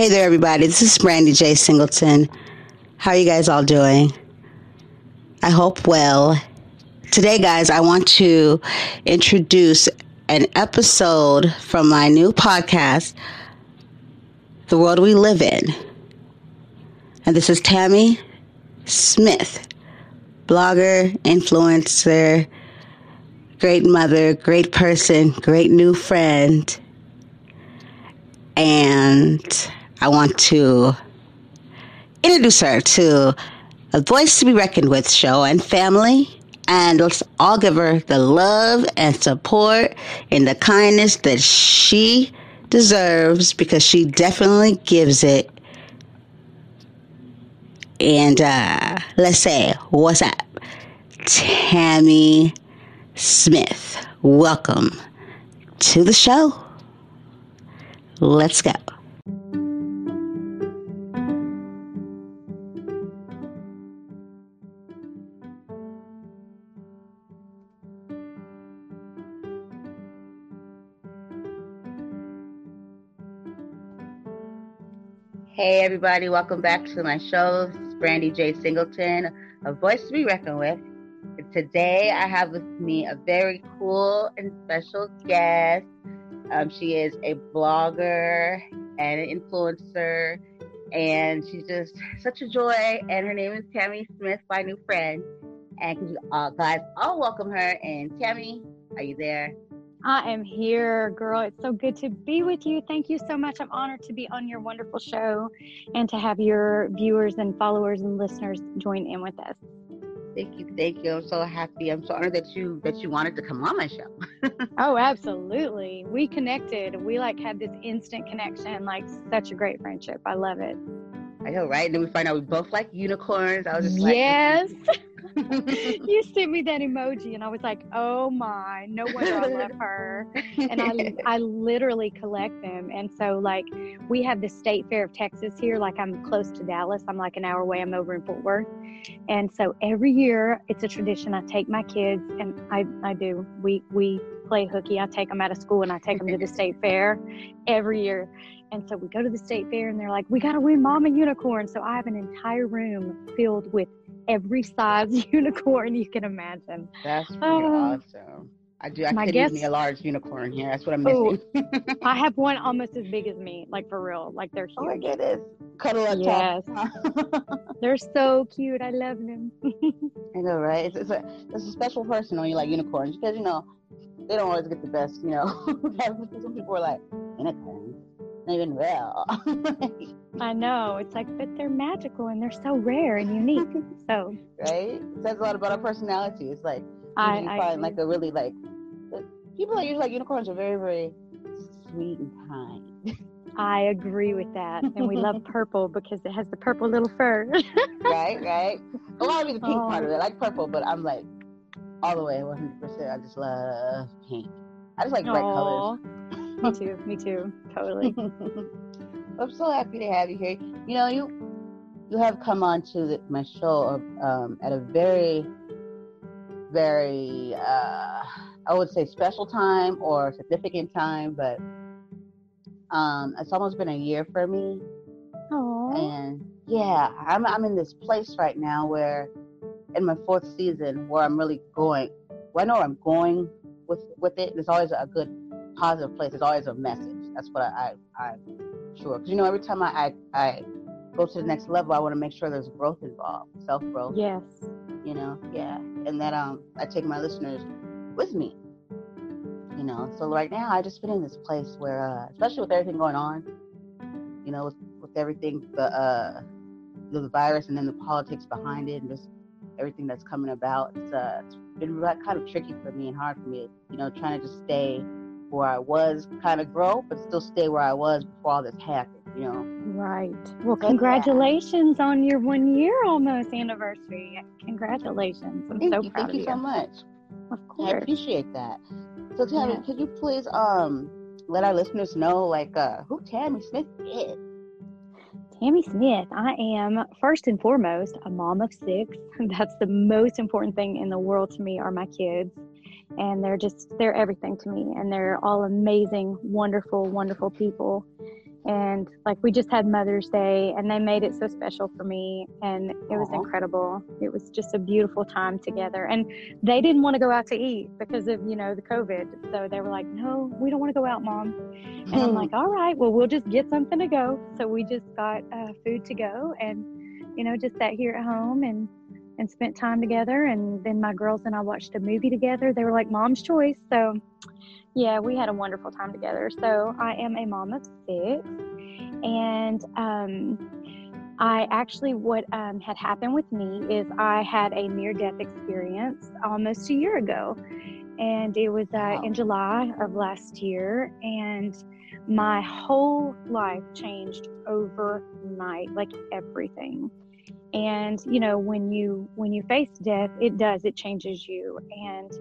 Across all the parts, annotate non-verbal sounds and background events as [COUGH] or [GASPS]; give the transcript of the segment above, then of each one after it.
Hey there, everybody. This is Brandy J. Singleton. How are you guys all doing? I hope well. Today, guys, I want to introduce an episode from my new podcast, The World We Live In. And this is Tammy Smith, blogger, influencer, great mother, great person, great new friend. And I want to introduce her to a Voice to Be Reckoned with show and family. And let's all give her the love and support and the kindness that she deserves because she definitely gives it. And uh, let's say, what's up? Tammy Smith. Welcome to the show. Let's go. Hey, everybody, welcome back to my show. This is Brandy J. Singleton, a voice to be reckoned with. Today, I have with me a very cool and special guest. Um, she is a blogger and an influencer, and she's just such a joy. And her name is Tammy Smith, my new friend. And can you uh, guys all welcome her? And Tammy, are you there? I am here, girl. It's so good to be with you. Thank you so much. I'm honored to be on your wonderful show and to have your viewers and followers and listeners join in with us. Thank you, thank you. I'm so happy. I'm so honored that you that you wanted to come on my show. [LAUGHS] oh, absolutely. We connected. We like had this instant connection, like such a great friendship. I love it. I know, right? And then we find out we both like unicorns. I was just like, yes. [LAUGHS] [LAUGHS] you sent me that emoji, and I was like, "Oh my, no wonder I love her." And I, I literally collect them. And so, like, we have the State Fair of Texas here. Like, I'm close to Dallas. I'm like an hour away. I'm over in Fort Worth. And so every year, it's a tradition. I take my kids, and I, I do. We we play hooky. I take them out of school, and I take them to the [LAUGHS] State Fair every year. And so we go to the state fair and they're like, we got to win Mama Unicorn. So I have an entire room filled with every size [LAUGHS] unicorn you can imagine. That's pretty uh, awesome. I do. I could use me a large unicorn here. That's what I'm missing. Oh, [LAUGHS] I have one almost as big as me, like for real. Like they're huge. Oh my goodness. Cuddle up yes. [LAUGHS] they're so cute. I love them. I know, right? It's, it's, a it's a special person when you like unicorns because you know they don't always get the best. You know, some people are like unicorns even real. [LAUGHS] I know. It's like, but they're magical and they're so rare and unique. So right, it says a lot about our personality. It's like I, I find like a really like people that usually like unicorns are very very sweet and kind. I agree with that, and we love [LAUGHS] purple because it has the purple little fur. right, right. A lot of me the pink oh. part of it. I like purple, but I'm like all the way 100. percent I just love pink. I just like bright colors me too. Me too. Totally. [LAUGHS] I'm so happy to have you here. You know, you you have come on to the, my show um, at a very, very, uh, I would say special time or significant time, but um, it's almost been a year for me. Aww. And yeah, I'm I'm in this place right now where, in my fourth season, where I'm really going. Well, I know I'm going with with it. There's always a good positive place. There's always a message. That's what I, I I'm sure. Because you know, every time I, I I go to the next level, I want to make sure there's growth involved, self growth. Yes. You know, yeah, and that um I take my listeners with me. you know. So right now, I just been in this place where, uh, especially with everything going on, you know, with, with everything the uh, the virus and then the politics behind it, and just everything that's coming about, it's, uh, it's been kind of tricky for me and hard for me, you know, trying to just stay where I was, kind of grow, but still stay where I was before all this happened. You know. Right. Well, but congratulations yeah. on your one year almost anniversary. Congratulations. I'm thank so you, proud Thank you, you so much. Of course. I appreciate that. So Tammy, yeah. could you please um let our listeners know like uh who Tammy Smith is? Tammy Smith, I am first and foremost a mom of six. [LAUGHS] That's the most important thing in the world to me are my kids. And they're just, they're everything to me. And they're all amazing, wonderful, wonderful people. And like we just had mother's day and they made it so special for me. And it was incredible. It was just a beautiful time together. And they didn't want to go out to eat because of you know the covid. So they were like no we don't want to go out mom. And i'm like all right well we'll just get something to go. So we just got uh, food to go and you know just sat here at home and and spent time together and then my girls and i watched a movie together they were like mom's choice so yeah, we had a wonderful time together. So I am a mom of six, and um, I actually what um, had happened with me is I had a near death experience almost a year ago, and it was uh, wow. in July of last year, and my whole life changed overnight, like everything and you know when you when you face death it does it changes you and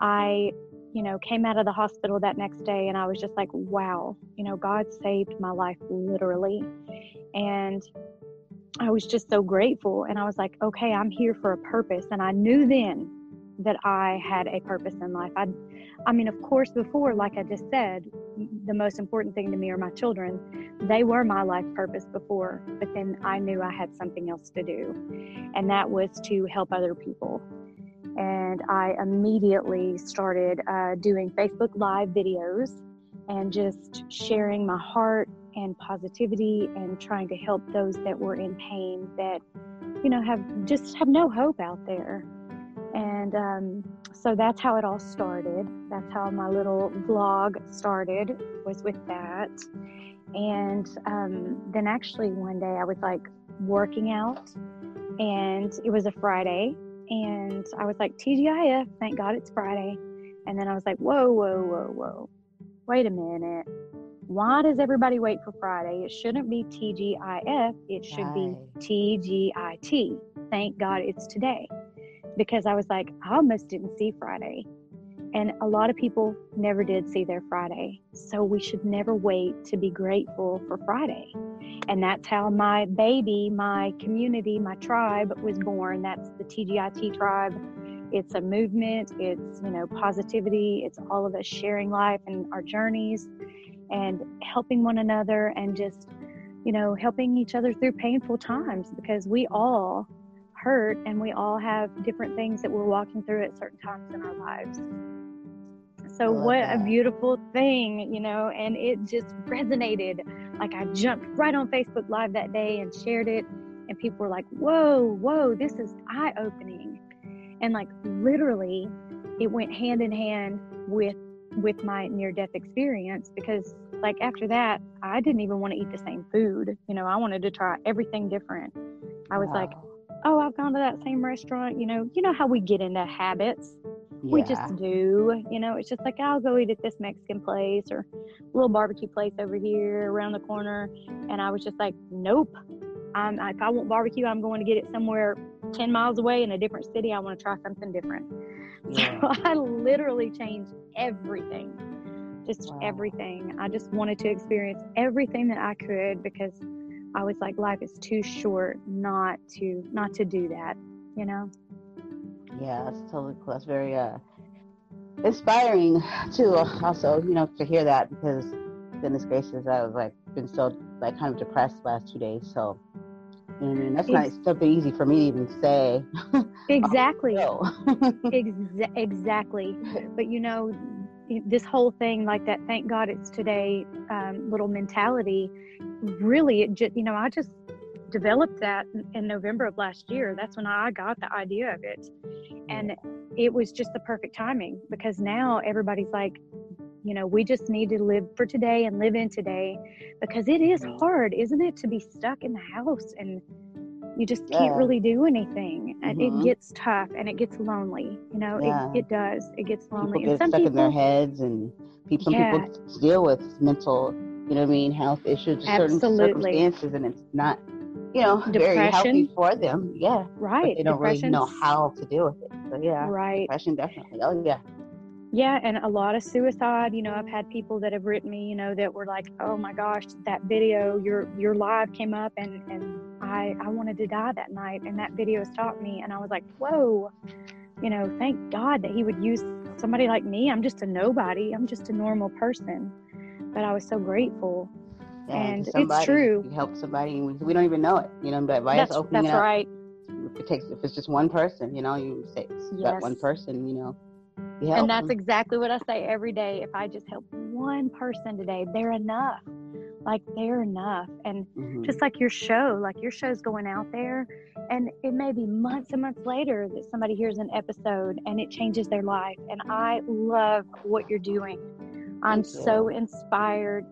i you know, came out of the hospital that next day and I was just like, wow, you know, God saved my life literally. And I was just so grateful. And I was like, okay, I'm here for a purpose. And I knew then that I had a purpose in life. I, I mean, of course, before, like I just said, the most important thing to me are my children. They were my life purpose before, but then I knew I had something else to do, and that was to help other people and I immediately started uh, doing Facebook Live videos and just sharing my heart and positivity and trying to help those that were in pain that, you know, have just have no hope out there. And um, so that's how it all started. That's how my little vlog started, was with that. And um, then actually one day I was like working out, and it was a Friday, and I was like, TGIF, thank God it's Friday. And then I was like, whoa, whoa, whoa, whoa. Wait a minute. Why does everybody wait for Friday? It shouldn't be TGIF, it should right. be TGIT. Thank God it's today. Because I was like, I almost didn't see Friday. And a lot of people never did see their Friday. So we should never wait to be grateful for Friday. And that's how my baby, my community, my tribe was born. That's the TGIT tribe. It's a movement, it's, you know, positivity, it's all of us sharing life and our journeys and helping one another and just, you know, helping each other through painful times because we all hurt and we all have different things that we're walking through at certain times in our lives. So, what that. a beautiful thing, you know, and it just resonated. Like, I jumped right on Facebook Live that day and shared it, and people were like, Whoa, whoa, this is eye opening. And, like, literally, it went hand in hand with with my near death experience because like after that i didn't even want to eat the same food you know i wanted to try everything different i was wow. like oh i've gone to that same restaurant you know you know how we get into habits yeah. we just do. You know, it's just like I'll go eat at this Mexican place or little barbecue place over here around the corner, and I was just like, nope. I'm, if I want barbecue, I'm going to get it somewhere 10 miles away in a different city. I want to try something different. [LAUGHS] Yeah. So I literally changed everything, just wow. everything. I just wanted to experience everything that I could because I was like, life is too short not to not to do that. You know. Yeah, that's totally cool. That's very uh, inspiring too. Also, you know, to hear that because goodness gracious, I was like been so like kind of depressed last two days. So, I mean, that's not something easy for me to even say. [LAUGHS] Exactly. [LAUGHS] Exa- exactly. But you know, this whole thing like that. Thank God it's today. Um, little mentality. Really, it just you know, I just developed that in November of last year. That's when I got the idea of it. And it was just the perfect timing because now everybody's like, you know, we just need to live for today and live in today because it is hard, isn't it, to be stuck in the house and you just can't Yeah. really do anything. And Mhm. it gets tough and it gets lonely. You know, Yeah. it, it does. It gets lonely. people and get some stuck people, in their heads and people, some Yeah. people deal with mental you know what i mean health issues certain circumstances and it's not you know very healthy for them yeah right. they don't really know how to deal with it so yeah Right. depression definitely oh yeah Yeah, and a lot of suicide. You know, I've had people that have written me, you know, that were like, "Oh my gosh, that video, your your live came up, and and I I wanted to die that night, and that video stopped me." And I was like, "Whoa, you know, thank God that He would use somebody like me. I'm just a nobody. I'm just a normal person." But I was so grateful. yeah, And to it's somebody, true. you help somebody we, we don't even know it you know but by us That's opening that's it up right. if it takes if it's just one person you know you say it's that one person you know you help And that's them. exactly what I say every day. If I just help one person today, they're enough. Like they're enough. And Mhm. just like your show like your show's going out there and it may be months and months later that somebody hears an episode and it changes their life and i love what you're doing i'm you. so inspired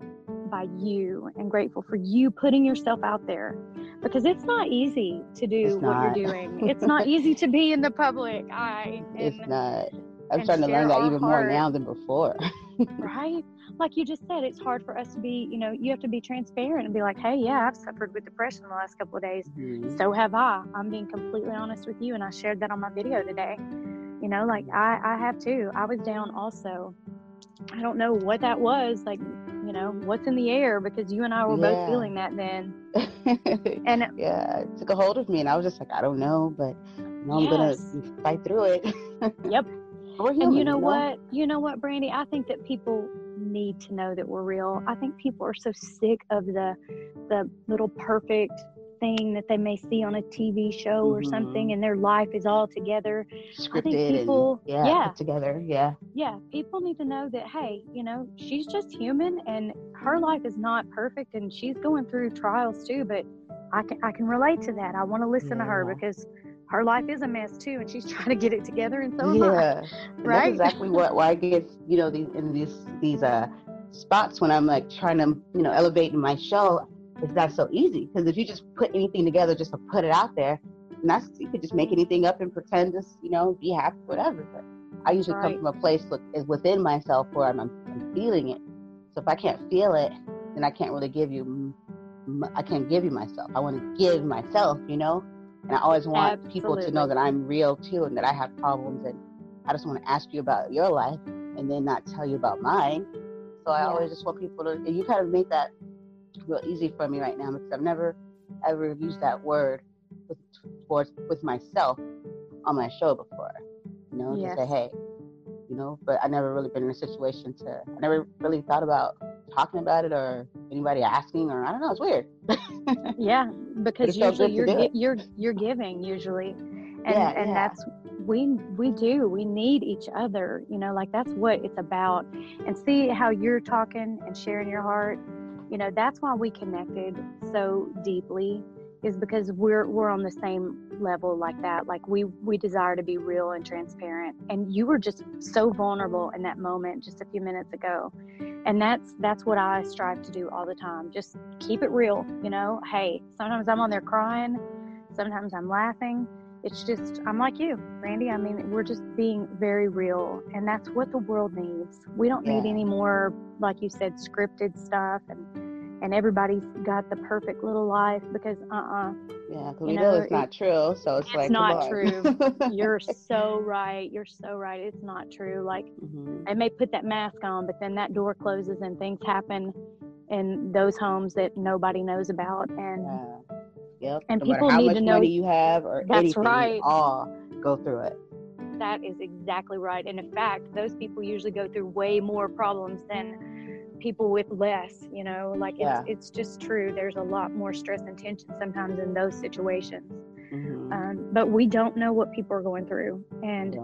by you and grateful for you putting yourself out there because it's not easy to do It's what not. you're doing [LAUGHS] it's not easy to be in the public eye it's not i'm starting to learn that even more now than before. Right. Like you just said it's hard for us to be you know you have to be transparent and be like hey yeah i've suffered with depression the last couple of days. Mhm. so have i. I'm being completely honest with you and i shared that on my video today. You know like i i have too. I was down also. I don't know what that was like you know what's in the air because you and i were Yeah. both feeling that then. [LAUGHS] And yeah, it took a hold of me, and I was just like, I don't know, but know, I'm gonna fight through it. Yep. We're human, and you know what you know what brandy i think that people need to know that we're real i think people are so sick of the the little perfect thing that they may see on a tv show or something Mhm. and their life is all together Scripted people- and yeah, yeah. put together. Yeah, yeah, people need to know that, hey, you know, she's just human and her life is not perfect and she's going through trials too, but I can, I can relate to that. I want to listen to her because her life is a mess too and she's [LAUGHS] trying to get it together and so am I. yeah. [LAUGHS] Right? That's exactly what why I get you know these in these these uh spots when I'm like trying to you know elevate in my show. It's not so easy because if you just put anything together just to put it out there, and that's you could just make anything up and pretend to you know be happy, whatever. But I usually Right. come from a place look, is within myself where I'm, I'm feeling it. So if I can't feel it, then I can't really give you. i can't give you myself. I want to give myself, you know. And I always want people to know that I'm real too, and that I have problems, and I just want to ask you about your life, and then not tell you about mine. So I Yeah. always just want people to. And you kind of make that real easy for me right now because I've never ever used that word with towards with myself on my show before. You know, Yes. to say, hey, you know, but I never really been in a situation to. I never really thought about talking about it or anybody asking or I don't know. It's weird. [LAUGHS] Yeah, because usually you're gi- you're you're giving usually, and Yeah, and yeah. that's we we do we need each other. You know, like that's what it's about. And see how you're talking and sharing your heart. You know, that's why we connected so deeply is mm-hmm. because we're we're on the same level like that. Like we we desire to be real and transparent. And you were just so vulnerable in that moment just a few minutes ago. And that's that's what I strive to do all the time. Just keep it real, you know. Hey, sometimes I'm on there crying, sometimes I'm laughing. It's just I'm like you, Brandy. I mean, we're just being very real, and that's what the world needs. We don't need any more, like you said, scripted stuff and and everybody's got the perfect little life because uh-uh Yeah, because we know, know, it's it- not true. So it's, it's like, not true. you're [LAUGHS] so right you're so right it's not true like Mhm. I may put that mask on, but then that door closes and things happen in those homes that nobody knows about. And Yeah. Yep. And no people need to know- you have or That's anything, right. all go through it. that is exactly right. And in fact, those people usually go through way more problems than people with less, you know, like it's, Yeah. it's just true. There's a lot more stress and tension sometimes in those situations. Mhm. Um, but we don't know what people are going through. And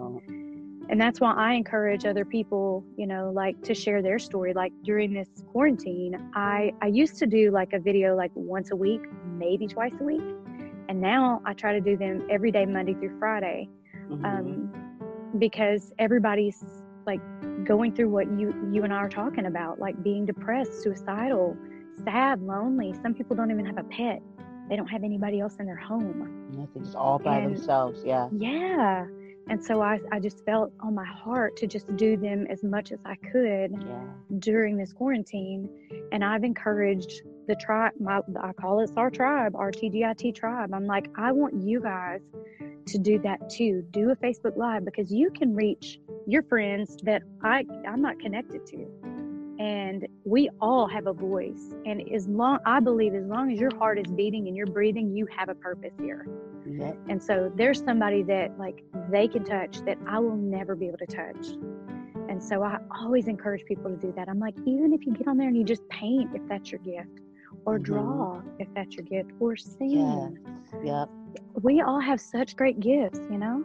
and that's why I encourage other people, you know, like to share their story. Like during this quarantine, I I used to do like a video like once a week, maybe twice a week, and now I try to do them every day, Monday through Friday, Mhm. um, because everybody's like going through what you you and I are talking about, like being depressed, suicidal, sad, lonely. Some people don't even have a pet. They don't have anybody else in their home. Nothing, just all by and, themselves. Yeah. Yeah. And so I, I just felt on my heart to just do them as much as I could yeah. during this quarantine. And I've encouraged the tribe, my, I call it our tribe, our TGIT tribe. I'm like, I want you guys to do that too. Do a Facebook Live because you can reach your friends that I, I'm not connected to and we all have a voice and as long i believe as long as your heart is beating and you're breathing you have a purpose here yep. and so there's somebody that like they can touch that i will never be able to touch and so i always encourage people to do that i'm like even if you get on there and you just paint if that's your gift or mm-hmm. draw if that's your gift or sing yeah yep. we all have such great gifts you know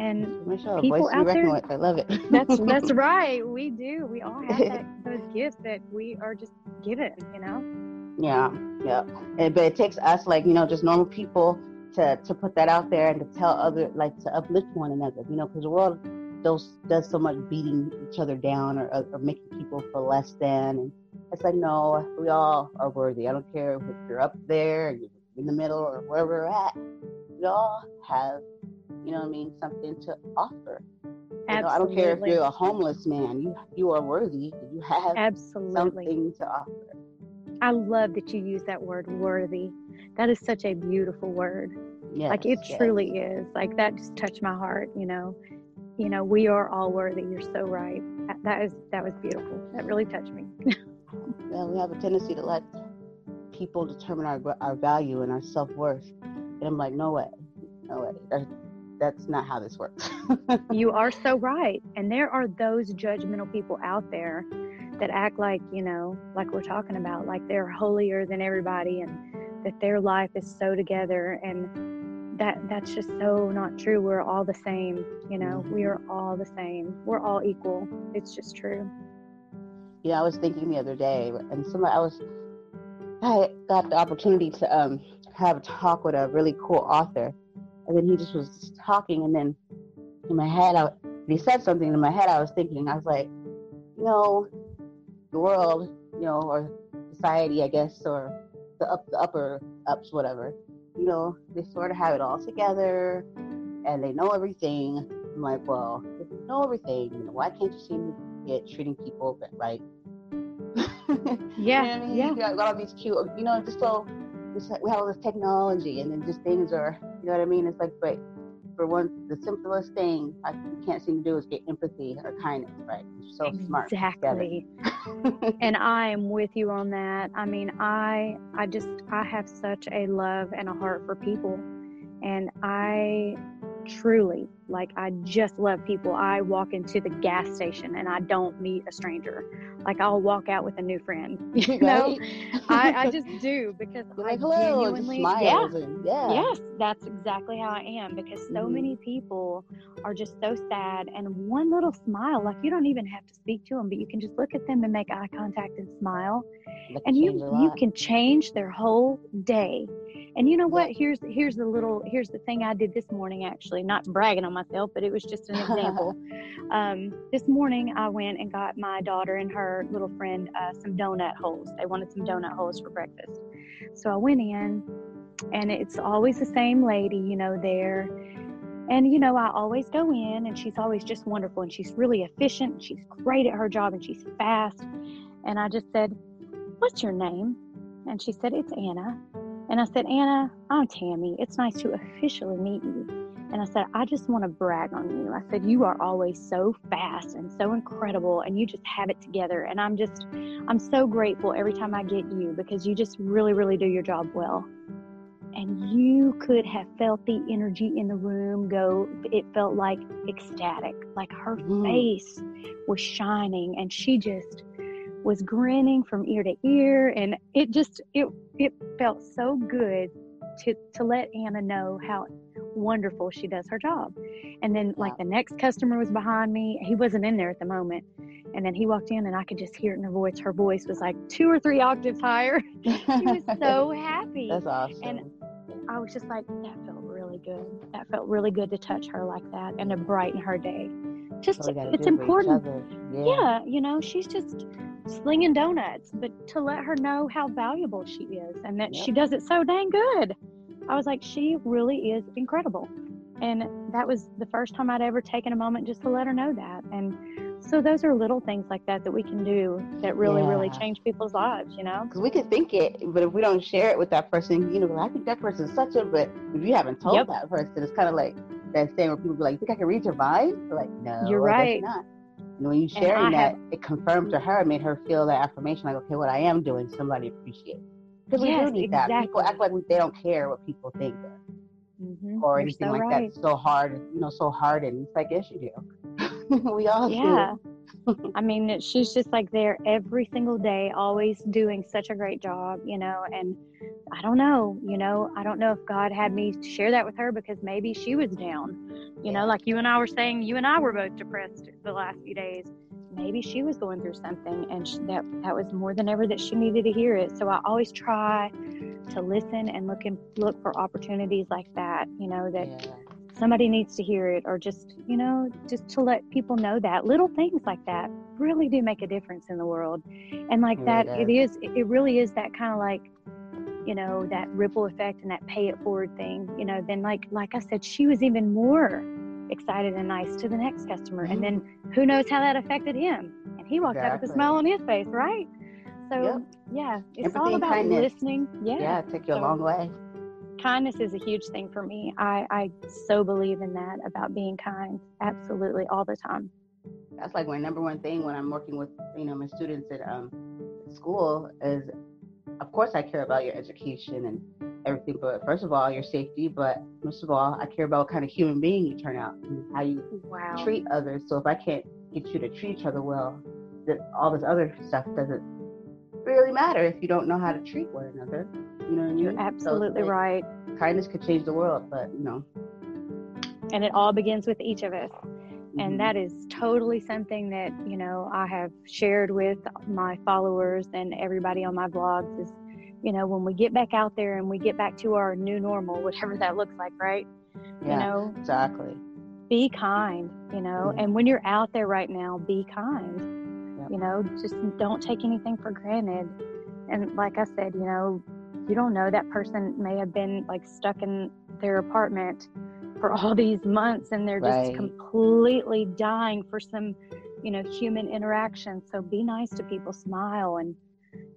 and Michelle, people out there, I love it. that's that's [LAUGHS] right. We do. We all have that, [LAUGHS] those gifts that we are just given. You know. Yeah, yeah. And, but it takes us, like you know, just normal people, to to put that out there and to tell other, like to uplift one another. You know, because the world does does so much beating each other down or, or making people feel less than. And it's like, no, we all are worthy. I don't care if you're up there, you're in the middle, or wherever we're at. We all have you know what I mean, something to offer. You know, I don't care if you're a homeless man, you you are worthy. You have Absolutely. something to offer. I love that you use that word worthy. That is such a beautiful word. Yes, like it yes. truly is. Like that just touched my heart, you know. You know, we are all worthy. You're so right. That is that was beautiful. That really touched me. [LAUGHS] yeah, we have a tendency to let people determine our our value and our self worth. And I'm like, no way, no way that's not how this works. [LAUGHS] you are so right. And there are those judgmental people out there that act like, you know, like we're talking about, like they're holier than everybody and that their life is so together and that that's just so not true. We're all the same, you know. Mm-hmm. We are all the same. We're all equal. It's just true. Yeah, I was thinking the other day and somebody I was I got the opportunity to um have a talk with a really cool author and then he just was talking, and then in my head, I, he said something. In my head, I was thinking, I was like, you know, the world, you know, or society, I guess, or the up, the upper ups, whatever. You know, they sort of have it all together, and they know everything. I'm like, well, if you know everything, you know, why can't you see to get treating people right? [LAUGHS] yeah, you know I mean? yeah. You got all these cute, you know, just so we have all this technology, and then just things are you know what I mean? It's like, but for one, the simplest thing I can't seem to do is get empathy or kindness, right? You're so exactly. smart. [LAUGHS] Exactly. and I am with you on that. I mean, I I just I have such a love and a heart for people, and I truly like I just love people. I walk into the gas station and I don't meet a stranger. Like I'll walk out with a new friend. [LAUGHS] You know, I, I [LAUGHS] just do because I genuinely yeah, and, yeah. Yes, that's exactly how I am because so mm-hmm. many people are just so sad and one little smile, like you don't even have to speak to them, but you can just look at them and make eye contact and smile. That and you you can change their whole day. And you know what? Here's [LAUGHS] here's the little here's the thing I did this morning actually, not bragging on myself, but it was just an example. [LAUGHS] um, this morning, I went and got my daughter and her little friend uh, some donut holes. They wanted some donut holes for breakfast. So I went in, and it's always the same lady, you know, there. And, you know, I always go in, and she's always just wonderful, and she's really efficient, she's great at her job, and she's fast. And I just said, What's your name? And she said, It's Anna. And I said, Anna, I'm Tammy. It's nice to officially meet you. And I said, I just want to brag on you. I said, you are always so fast and so incredible, and you just have it together. And I'm just, I'm so grateful every time I get you because you just really, really do your job well. And you could have felt the energy in the room go, it felt like ecstatic, like her mm. face was shining, and she just, was grinning from ear to ear and it just it it felt so good to to let Anna know how wonderful she does her job. And then like the next customer was behind me. He wasn't in there at the moment. And then he walked in and I could just hear it in her voice. Her voice was like two or three octaves higher. [LAUGHS] he was [LAUGHS] so happy. That's awesome. And I was just like, that felt really good. That felt really good to touch her like that and to brighten her day. just That's all we gotta it's do for each important. Yeah. Yeah, you know, she's just slinging donuts, but to let her know how valuable she is and that Yep. she does it so dang good. I was like, she really is incredible. And that was the first time I'd ever taken a moment just to let her know that. And so those are little things like that that we can do that really, really change people's lives, you know? Because we can think it, but if we don't share it with that person, you know, I think that person's such a, but if you haven't told Yep. that person, it's kind of like that saying where people be like, you think I can read your mind? Like, no, You're right. not. And when you sharing that, have- it confirmed to her, made her feel that affirmation, like, okay, what I am doing, somebody appreciates. Because we Yes, do need that. People act like we, they don't care what people think Mhm. or You're anything so like right. that. So hard, you know, so hardened. It's like, yes, you do. [LAUGHS] we all Yeah. do. I mean, she's just like there every single day, always doing such a great job, you know. And I don't know, you know, I don't know if God had me to share that with her because maybe she was down, you know, like you and I were saying, you and I were both depressed the last few days. Maybe she was going through something, and she, that that was more than ever that she needed to hear it. So I always try to listen and look and look for opportunities like that, you know, that Yeah. Somebody needs to hear it or just you know just to let people know that little things like that really do make a difference in the world. And like that really it is it really is that kind of like you know that ripple effect and that pay it forward thing you know then like like i said she was even more excited and nice to the next customer and mm-hmm. then who knows how that affected him. And he walked out with a smile on his face right? So Yep. yeah it's Empathy all about kindness. listening. Yeah, Yeah, it took you a long way. Kindness is a huge thing for me. I, I so believe in that about being kind, absolutely all the time. that's like my number one thing when I'm working with you know my students at um school is of course I care about your education and everything but first of all your safety but most of all I care about what kind of human being you turn out and how you Wow. treat others so if I can't get you to treat each other well that all this other stuff doesn't really matter if you don't know how to treat one another you know what I mean You're So absolutely like, right. kindness could change the world but you know And it all begins with each of us. And that is totally something that, you know, I have shared with my followers and everybody on my vlogs is, you know, when we get back out there and we get back to our new normal, whatever that looks like, right? yeah You know, exactly be kind, you know, Mhm. and when you're out there right now, be kind. Yep. You know, just don't take anything for granted. And like I said, you know, you don't know that person may have been like stuck in their apartment for all these months and they're just completely dying for some, you know, human interaction. So be nice to people, smile and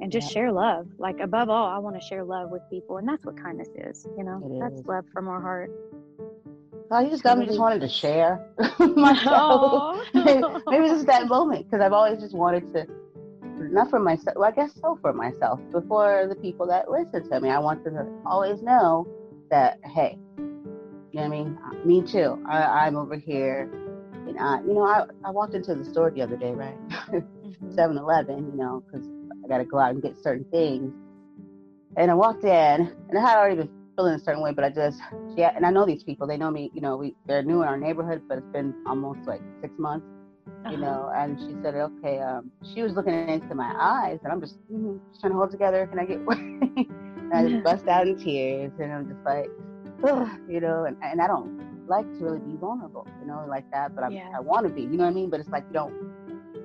and just Yep. share love. Like above all, I want to share love with people and that's what kindness is, you know. It that's is. love from our heart. I just me just wanted to share [LAUGHS] [LAUGHS] myself. Aw. [LAUGHS] Maybe this is that moment because I've always just wanted to, not for myself, well, I guess so for myself, but for the people that listen to me. I want them to always know that, hey, you know what I mean? Me too. I, I'm over here. And I, you know, I, I walked into the store the other day, right? Mhm. [LAUGHS] 7 Eleven, you know, because I got to go out and get certain things. And I walked in, and I had already been feeling a certain way, but I just, yeah, and I know these people. They know me, you know, we they're new in our neighborhood, but it's been almost like six months, you Uh-huh. know. And she said, okay, um, she was looking into my eyes, and I'm just, mm, just trying to hold together. Can I get [LAUGHS] and I just [LAUGHS] bust out in tears, and I'm just like, Ugh, you know, and, and I don't like to really be vulnerable, you know, like that, but I'm, Yeah. I want to be, you know what I mean? But it's like you don't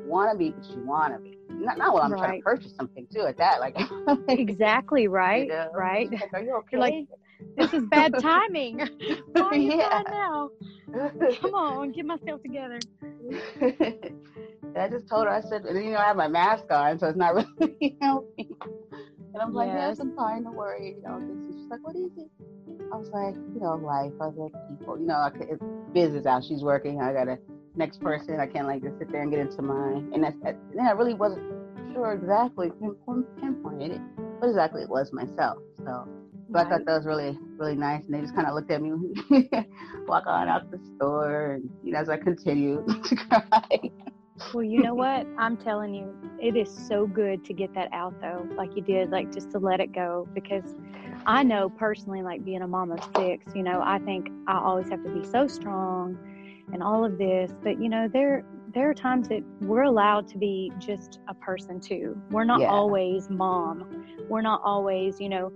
want to be, but you want to be. Not, not when I'm trying to purchase something too, at that, like, [LAUGHS] Exactly right. you know, Right. Like, are you okay? You're like, This is bad timing. Why are you Yeah. now? Come on, get myself together. [LAUGHS] And I just told her, I said, and you know, I have my mask on, so it's not really [LAUGHS] helping. And I'm like, yes, Yes. I'm fine, don't worry. You know, this. she's like, what is it? I was like, you know, life. I was like, people, you know, I could, it's business out. She's working. I got a next person. I can't like just sit there and get into mine. And that's, that, then I really wasn't sure exactly pinpoint, pinpointed it, what exactly it was myself. So, so I thought that was really, really nice. And they just kind of looked at me, [LAUGHS] walk on out the store, and you know, as I continued [LAUGHS] to cry. Well, you know what? I'm telling you, it is so good to get that out though, like you did, like just to let it go. Because I know personally, like being a mom of six, you know, I think I always have to be so strong and all of this. But you know, there there are times that we're allowed to be just a person too. We're not Yeah. always mom. We're not always, you know,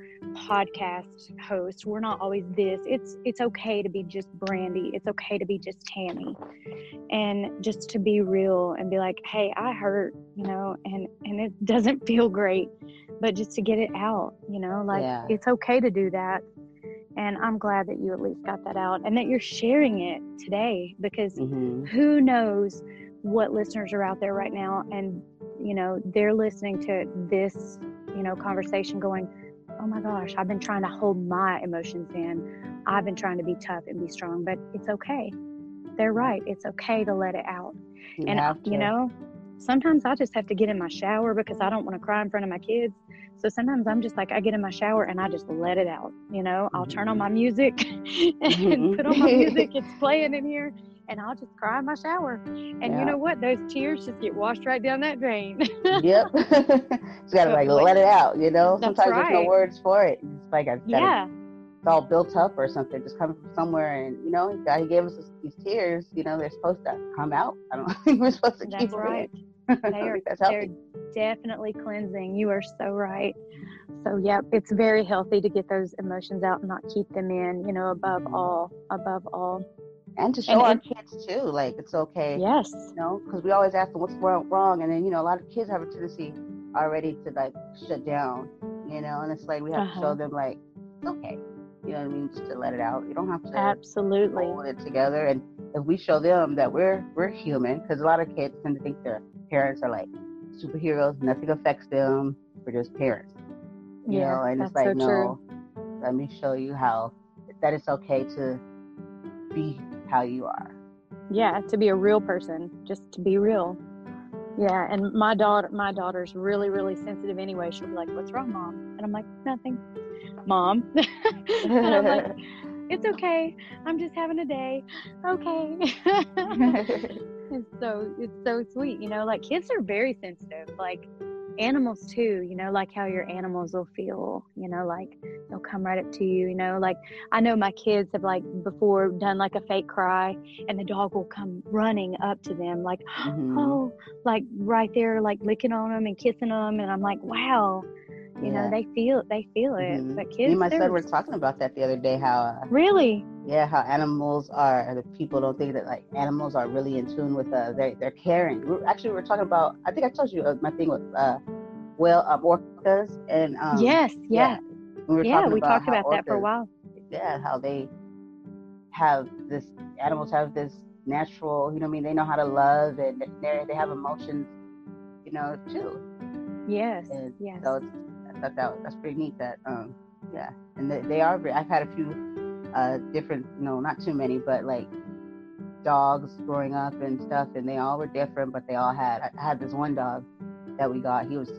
podcast host. We're not always this. It's it's okay to be just Brandy. It's okay to be just Tammy. And just to be real and be like, "Hey, I hurt," you know, and and it [LAUGHS] doesn't feel great, but just to get it out, you know, like Yeah. it's okay to do that. And I'm glad that you at least got that out and that you're sharing it today because hmm who knows what listeners are out there right now and you know they're listening to this you know conversation going oh my gosh i've been trying to hold my emotions in. I've been trying to be tough and be strong but it's okay. They're right. It's okay to let it out. You and you know sometimes i just have to get in my shower because i don't want to cry in front of my kids. So sometimes i'm just like i get in my shower and i just let it out you know? I'll turn on my music [LAUGHS] and Mhm. put on my music. [LAUGHS] It's playing in here and i'll just cry in my shower and Yeah. you know what those tears just get washed right down that drain yep. [LAUGHS] Just gotta [LAUGHS] like let it out, you know. That's Sometimes there's no words for it. It's like I gotta, yeah it's all built up or something, just coming from somewhere. And you know, God gave us these tears. You know, they're supposed to come out. I don't think [LAUGHS] we're supposed to keep that's them right in. I They are, think that's they're definitely cleansing you are so right so yep it's very healthy to get those emotions out and not keep them in you know above all above all And to show and our it- kids too, like it's okay. yes You know, because we always ask them what's wrong, wrong, and then you know a lot of kids have a tendency already to like shut down. You know, and it's like we have to Uh-huh. show them like it's okay. You know what I mean? Just to let it out. You don't have to absolutely hold it together. And if we show them that we're we're human, because a lot of kids tend to think their parents are like superheroes, nothing affects them. We're just parents. You yeah know, and it's like so true no, let me show you how that it's okay to be how you are. yeah to be a real person just to be real. Yeah and my daughter my daughter's really really sensitive anyway. She'll be like what's wrong mom? And i'm like nothing. Mom? [LAUGHS] And i'm like it's okay. I'm just having a day. Okay. [LAUGHS] [LAUGHS] It's so it's so sweet you know like kids are very sensitive like animals too you know like how your animals will feel you know like they'll come right up to you you know like i know my kids have like before done like a fake cry and the dog will come running up to them like Mhm. oh like right there like licking on them and kissing them and i'm like wow you Yeah. know they feel they feel it Mhm. but Me kids and my son were talking about that the other day. How uh, really yeah, how animals are. The people don't think that like animals are really in tune with uh, they they're caring. We're, actually, we are talking about. I think I told you uh, my thing with uh, well, um, orcas and um, yes yeah We were yeah talking we talked how about that for a while Yeah, how they have this. Animals have this natural. You know, what I mean, they know how to love and they they have emotions. You know, too. yes And yes So it's, I thought that that's pretty neat. That um, yeah, and they, they are. I've had a few uh different, know, not too many, but like dogs growing up and stuff, and they all were different, but they all had. I had this one dog that we got. He was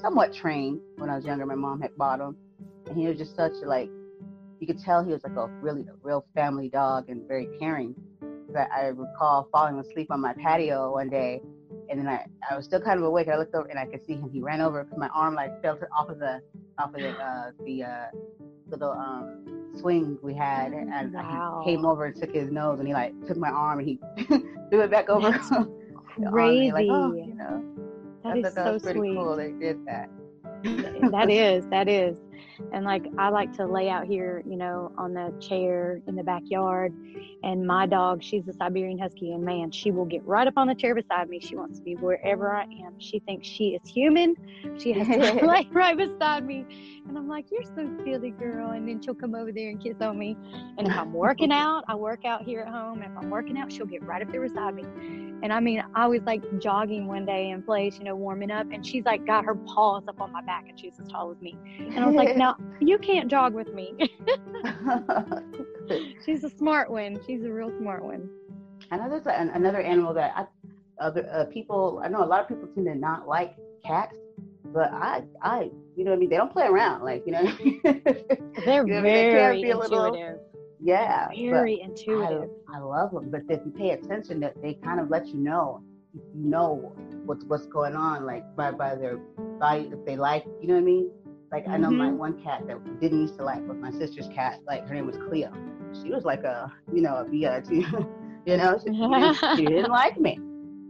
somewhat trained when I was younger. My mom had bought him, and he was just such a, like you could tell he was like a really a real family dog and very caring. 'Cause I, I recall falling asleep on my patio one day, and then I, I was still kind of awake. I looked over and I could see him. He ran over 'cause my arm like fell off of the off of the uh, the uh, little um, swing we had, and Wow. he came over and took his nose and he like took my arm and he [LAUGHS] threw it back over. That's the arm, and crazy Like, oh, you know, that I is that so was pretty sweet cool. They did that. that is that is and like i like to lay out here you know on the chair in the backyard. And my dog she's a siberian husky and man she will get right up on the chair beside me. She wants to be wherever i am. She thinks she is human. She has to [LAUGHS] lay right beside me. And i'm like you're so silly girl. And then she'll come over there and kiss on me. And if i'm working [LAUGHS] out i work out here at home. And if i'm working out she'll get right up there beside me. And I mean, I was like jogging one day in place, you know, warming up, and she's like got her paws up on my back, and she's as tall as me. And I was like, "No, [LAUGHS] you can't jog with me." [LAUGHS] [LAUGHS] she's a smart one. She's a real smart one. I know there's an, another animal that I, other uh, people. I know a lot of people tend to not like cats, but I, I, you know what I mean. They don't play around, like you know. I mean? They're You know what I mean? They can very be a little- intuitive. yeah, Very intuitive. I, I love them, but if you pay attention, that they kind of let you know, you know what's what's going on, like by by their body, if they like, you know what I mean. Like I know my Mhm. one cat that didn't used to like was my sister's cat. Like her name was Cleo. She was like a, you know, a BIT. [LAUGHS] you know, she, she, didn't, [LAUGHS] she didn't like me.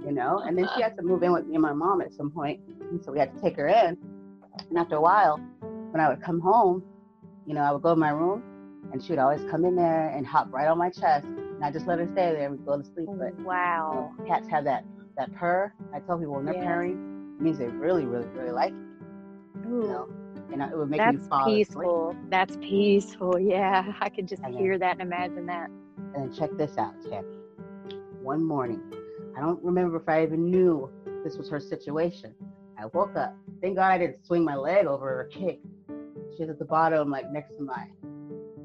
you know. And then she had to move in with me and my mom at some point, and so we had to take her in. And after a while, when I would come home, you know, I would go to my room, and she would always come in there and hop right on my chest, and I just let her stay there and we'd go to sleep. But wow, cats have that that purr. I tell people when they're Yes. purring, it means they really, really, really like you. Ooh, you know? And it would make that's me fall asleep. peaceful. That's peaceful. [LAUGHS] Yeah, I could just know. hear that and imagine that. And then check this out, Tammy. One morning, I don't remember if I even knew this was her situation. I woke up. Thank God I didn't swing my leg over or kick. She was at the bottom, like next to my,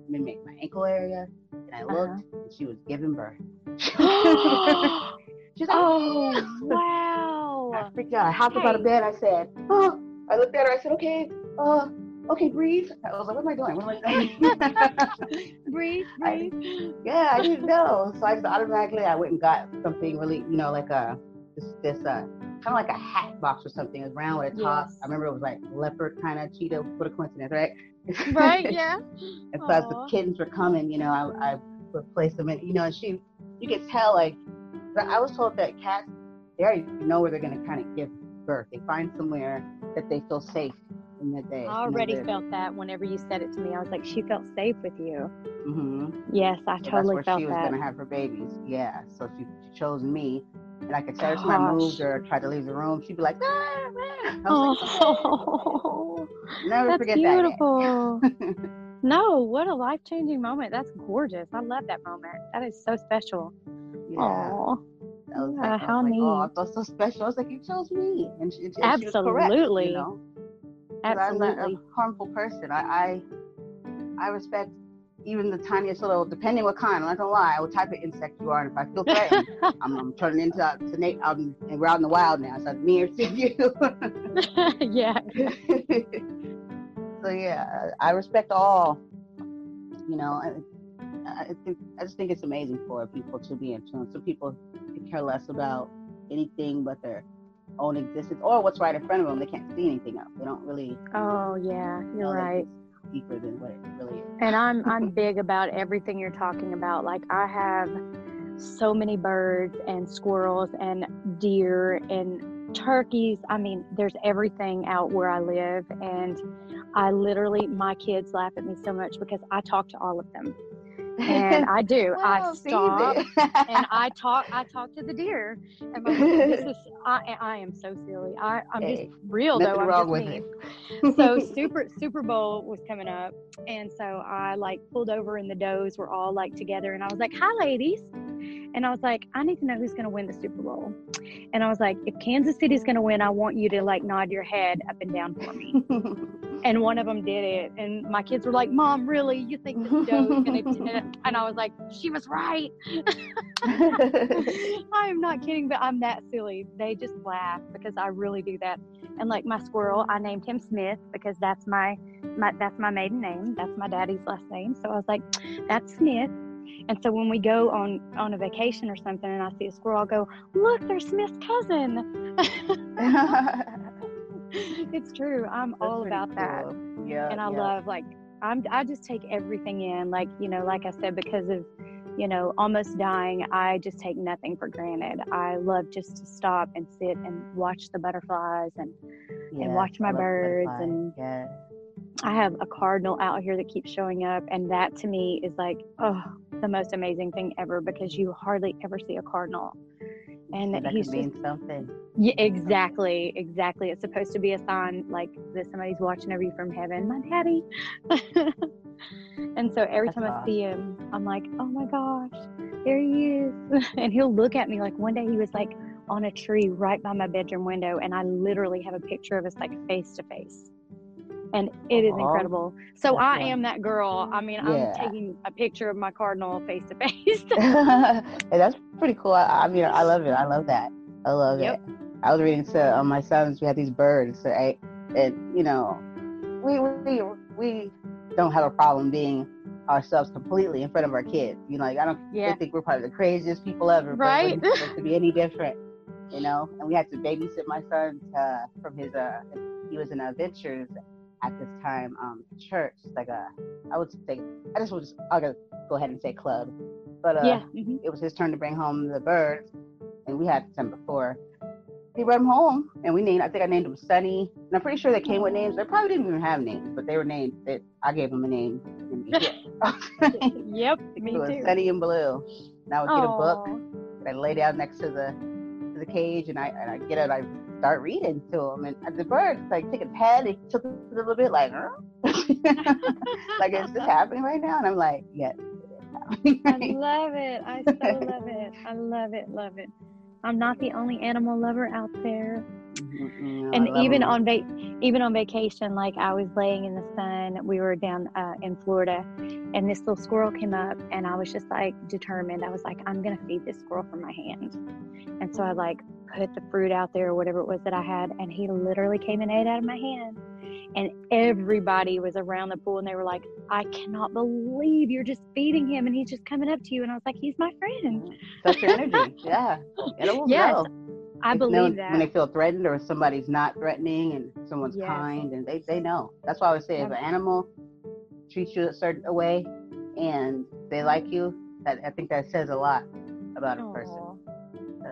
my my ankle area, and I looked, Uh-huh. and she was giving birth. oh [GASPS] [LAUGHS] She's like, [LAUGHS] I wow! I freaked out. I hopped up out of bed. I said, oh. I looked at her. I said, okay, uh, okay, breathe. I was like, what am I doing? What am I doing? [LAUGHS] breathe, I- breathe. yeah, I didn't know. So I just automatically I went and got something really, you know, like a this this uh kind of like a hat box or something. It was round with a top. Yes. I remember it was like leopard kind of cheetah. What a coincidence, right? [LAUGHS] right? Yeah. and so as the kittens were coming, you know, I, I would place them in, you know, and she, you could tell like, I was told that cats, they already know where they're going to kind of give birth. They find somewhere that they feel safe in that day. I already felt that whenever you said it to me. I was like, she felt safe with you. Mm-hmm. Yes, I So totally that's where felt she was that. gonna have her babies. Yeah. So she, she chose me. And like I every time I moved or tried to leave the room, she'd be like, ah, ah. I was like, Oh, never forget that. that's forget beautiful. that. [LAUGHS] no, what a life changing moment. That's gorgeous. I love that moment. That is so special. yeah. Oh, I was like, uh, I was how like, Oh, I neat. felt so special. I was like, you chose me. And she, and she was correct, Absolutely. you know? 'Cause I'm not absolutely. a harmful person. I, I I respect even the tiniest little, depending what kind. I'm not gonna lie, what type of insect you are, and if I feel threatened, [LAUGHS] I'm, I'm turning into to Nate. I'm, um, and we're out in the wild now, so me or [LAUGHS] you. yeah. [LAUGHS] so yeah, I respect all. You know, I, think I just think it's amazing for people to be in tune. Some people care less about anything but their own existence or what's right in front of them. They can't see anything else. They don't really Oh, yeah. You're that right. deeper than what it really is. And I'm I'm [LAUGHS] big about everything you're talking about. Like I have so many birds and squirrels and deer and turkeys. I mean, there's everything out where I live and I literally my kids laugh at me so much because I talk to all of them. And I do. [LAUGHS] I see, stop and I talk I talk to the deer. And my, this is I I am so silly. I I'm Hey, just real though. I'm wrong just with me so [LAUGHS] super super bowl was coming up and so i like pulled over and the does were all like together and i was like hi ladies and i was like i need to know who's going to win the super bowl and i was like if kansas city's going to win i want you to like nod your head up and down for me [LAUGHS] and one of them did it and my kids were like mom really you think does going to and i was like she was right [LAUGHS] [LAUGHS] I am not kidding, but I'm that silly. They just laugh because I really do that. And like my squirrel, I named him Smith because that's my, my that's my maiden name. That's my daddy's last name. So I was like, that's Smith. And so when we go on on a vacation or something, and I see a squirrel, I'll go, look, there's Smith's cousin. [LAUGHS] it's true. I'm That's all about that. Yeah. and I yeah. love like I'm I just take everything in like you know like I said because of you know almost dying I just take nothing for granted I love just to stop and sit and watch the butterflies and Yes, watch my birds and- yes. I have a cardinal out here that keeps showing up and that to me is like oh the most amazing thing ever because you hardly ever see a cardinal and So that he's could just mean something. yeah, exactly, exactly. It's supposed to be a sign like that somebody's watching over you from heaven, my daddy. [LAUGHS] and so every That's time I see him, I'm like, oh my gosh, there he is. [LAUGHS] and he'll look at me like one day he was like on a tree right by my bedroom window, and I literally have a picture of us like face to face. And it is incredible. So That's I nice. am that girl. I mean, Yeah. I'm taking a picture of my cardinal face to face. that's pretty cool. I, I mean, I love it. I love that. I love Yep. it. I was reading to um, my sons. We had these birds, right? And you know, we we we don't have a problem being ourselves completely in front of our kids. You know, like I don't Yeah. think we're probably the craziest people ever. Right. we're not supposed to be any [LAUGHS] different. You know, and we had to babysit my son uh, from his uh, he was in uh, Ventures at this time um church like a I would say I just would just I'll go go ahead and say club, but uh, yeah. mhm. it was his turn to bring home the birds. and we had some before. He brought them home, and we named. I think I named him Sunny, and I'm pretty sure they came with names. They probably didn't even have names, but they were named. That I gave them a name. [LAUGHS] [LAUGHS] yep, me it was too. Sunny and Blue. And I would get a book, and I lay down next to the to the cage, and I and I get it. I start reading to him, and the bird like took a head, he took a little bit, like, [LAUGHS] like is this happening right now? And I'm like, yes. it is I love it. I so love [LAUGHS] it. I love it. Love it. I'm not the only animal lover out there. Mm-mm, I and even him. on va- even on vacation, like I was laying in the sun. We were down uh, in Florida, and this little squirrel came up, and I was just like determined. I was like, I'm gonna feed this squirrel from my hand, and so I like put the fruit out there or whatever it was that I had, and he literally came and ate out of my hand. And everybody was around the pool, and they were like, "I cannot believe you're just feeding him, and he's just coming up to you." And I was like, "He's my friend." such your energy. [LAUGHS] Yeah. Animals Yes, know. I They believe that. when they feel threatened or somebody's not threatening and someone's Yes. kind and they, they know. That's why I would say if an animal treats you a certain way and they like you, that I think that says a lot about a person.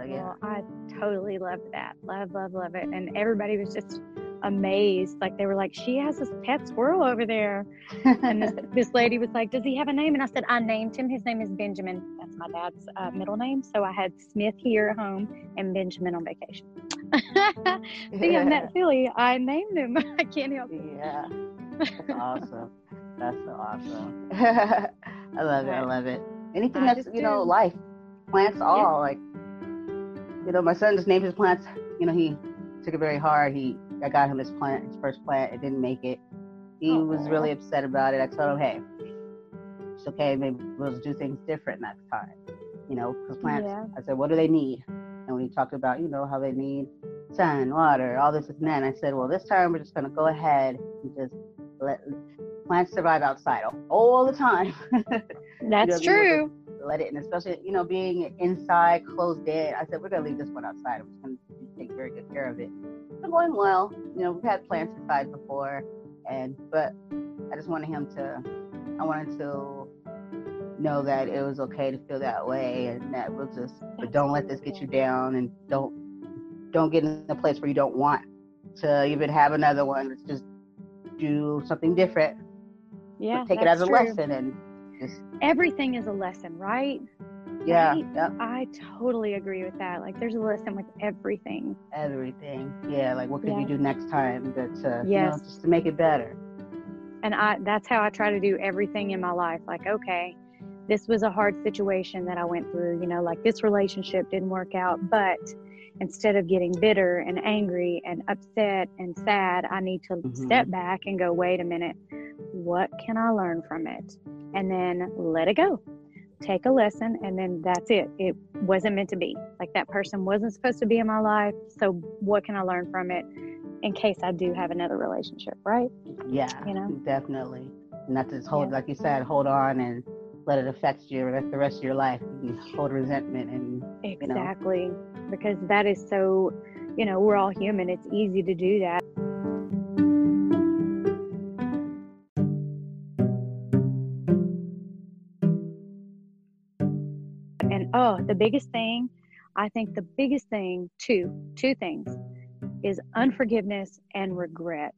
Yeah. Well, I totally loved that. Love, love, love it. And everybody was just amazed. Like they were like, she has this pet squirrel over there. And this, [LAUGHS] this lady was like, does he have a name? And I said, I named him. His name is Benjamin. That's my dad's uh, middle name. So I had Smith here at home and Benjamin on vacation. [LAUGHS] See, I'm that silly. I named him. [LAUGHS] I can't help it. yeah. That's awesome. That's so awesome. I love it. I love it. Anything I that's you know do. life, plants all like. You know, my son just named his plants. You know, he took it very hard. He I got him his plant, his first plant. It didn't make it. He was really upset about it. I told him, hey, it's okay. Maybe we'll do things different next time. You know, because plants. Yeah. I said, what do they need? And we talked about, you know, how they need sun, water, all this and that. And I said, well, this time we're just going to go ahead and just let plants survive outside all the time. [LAUGHS] That's You know, true. Let it, and especially, you know, being inside, closed in. I said, we're going to leave this one outside. I'm just going to take very good care of it. It's been going well. You know, we've had plants inside before, and but I just wanted him to, I wanted to know that it was okay to feel that way, and that we'll just, but don't let this get you down, and don't, don't get in a place where you don't want to even have another one. Let's just do something different. Yeah. take it as a true. lesson, and Everything is a lesson, right? yeah, Right. yeah. I totally agree with that. Like, there's a lesson with everything. everything. Yeah, like what could Yeah. you do next time that uh, you Yes. know, just to make it better. And I that's how I try to do everything in my life. Like, okay, this was a hard situation that I went through, you know, like this relationship didn't work out, but instead of getting bitter and angry and upset and sad, I need to Mhm. step back and go, wait a minute, what can I learn from it? And then let it go. Take a lesson and then that's it. It wasn't meant to be. Like that person wasn't supposed to be in my life. So what can I learn from it in case I do have another relationship, right? Yeah, You know? definitely. Not to just hold, Yeah. like you said, hold on and let it affect you the the rest of your life. You hold resentment and know. Exactly. Because that is so, you know, we're all human. It's easy to do that. And oh, the biggest thing, I think the biggest thing, two, two things, is unforgiveness and regret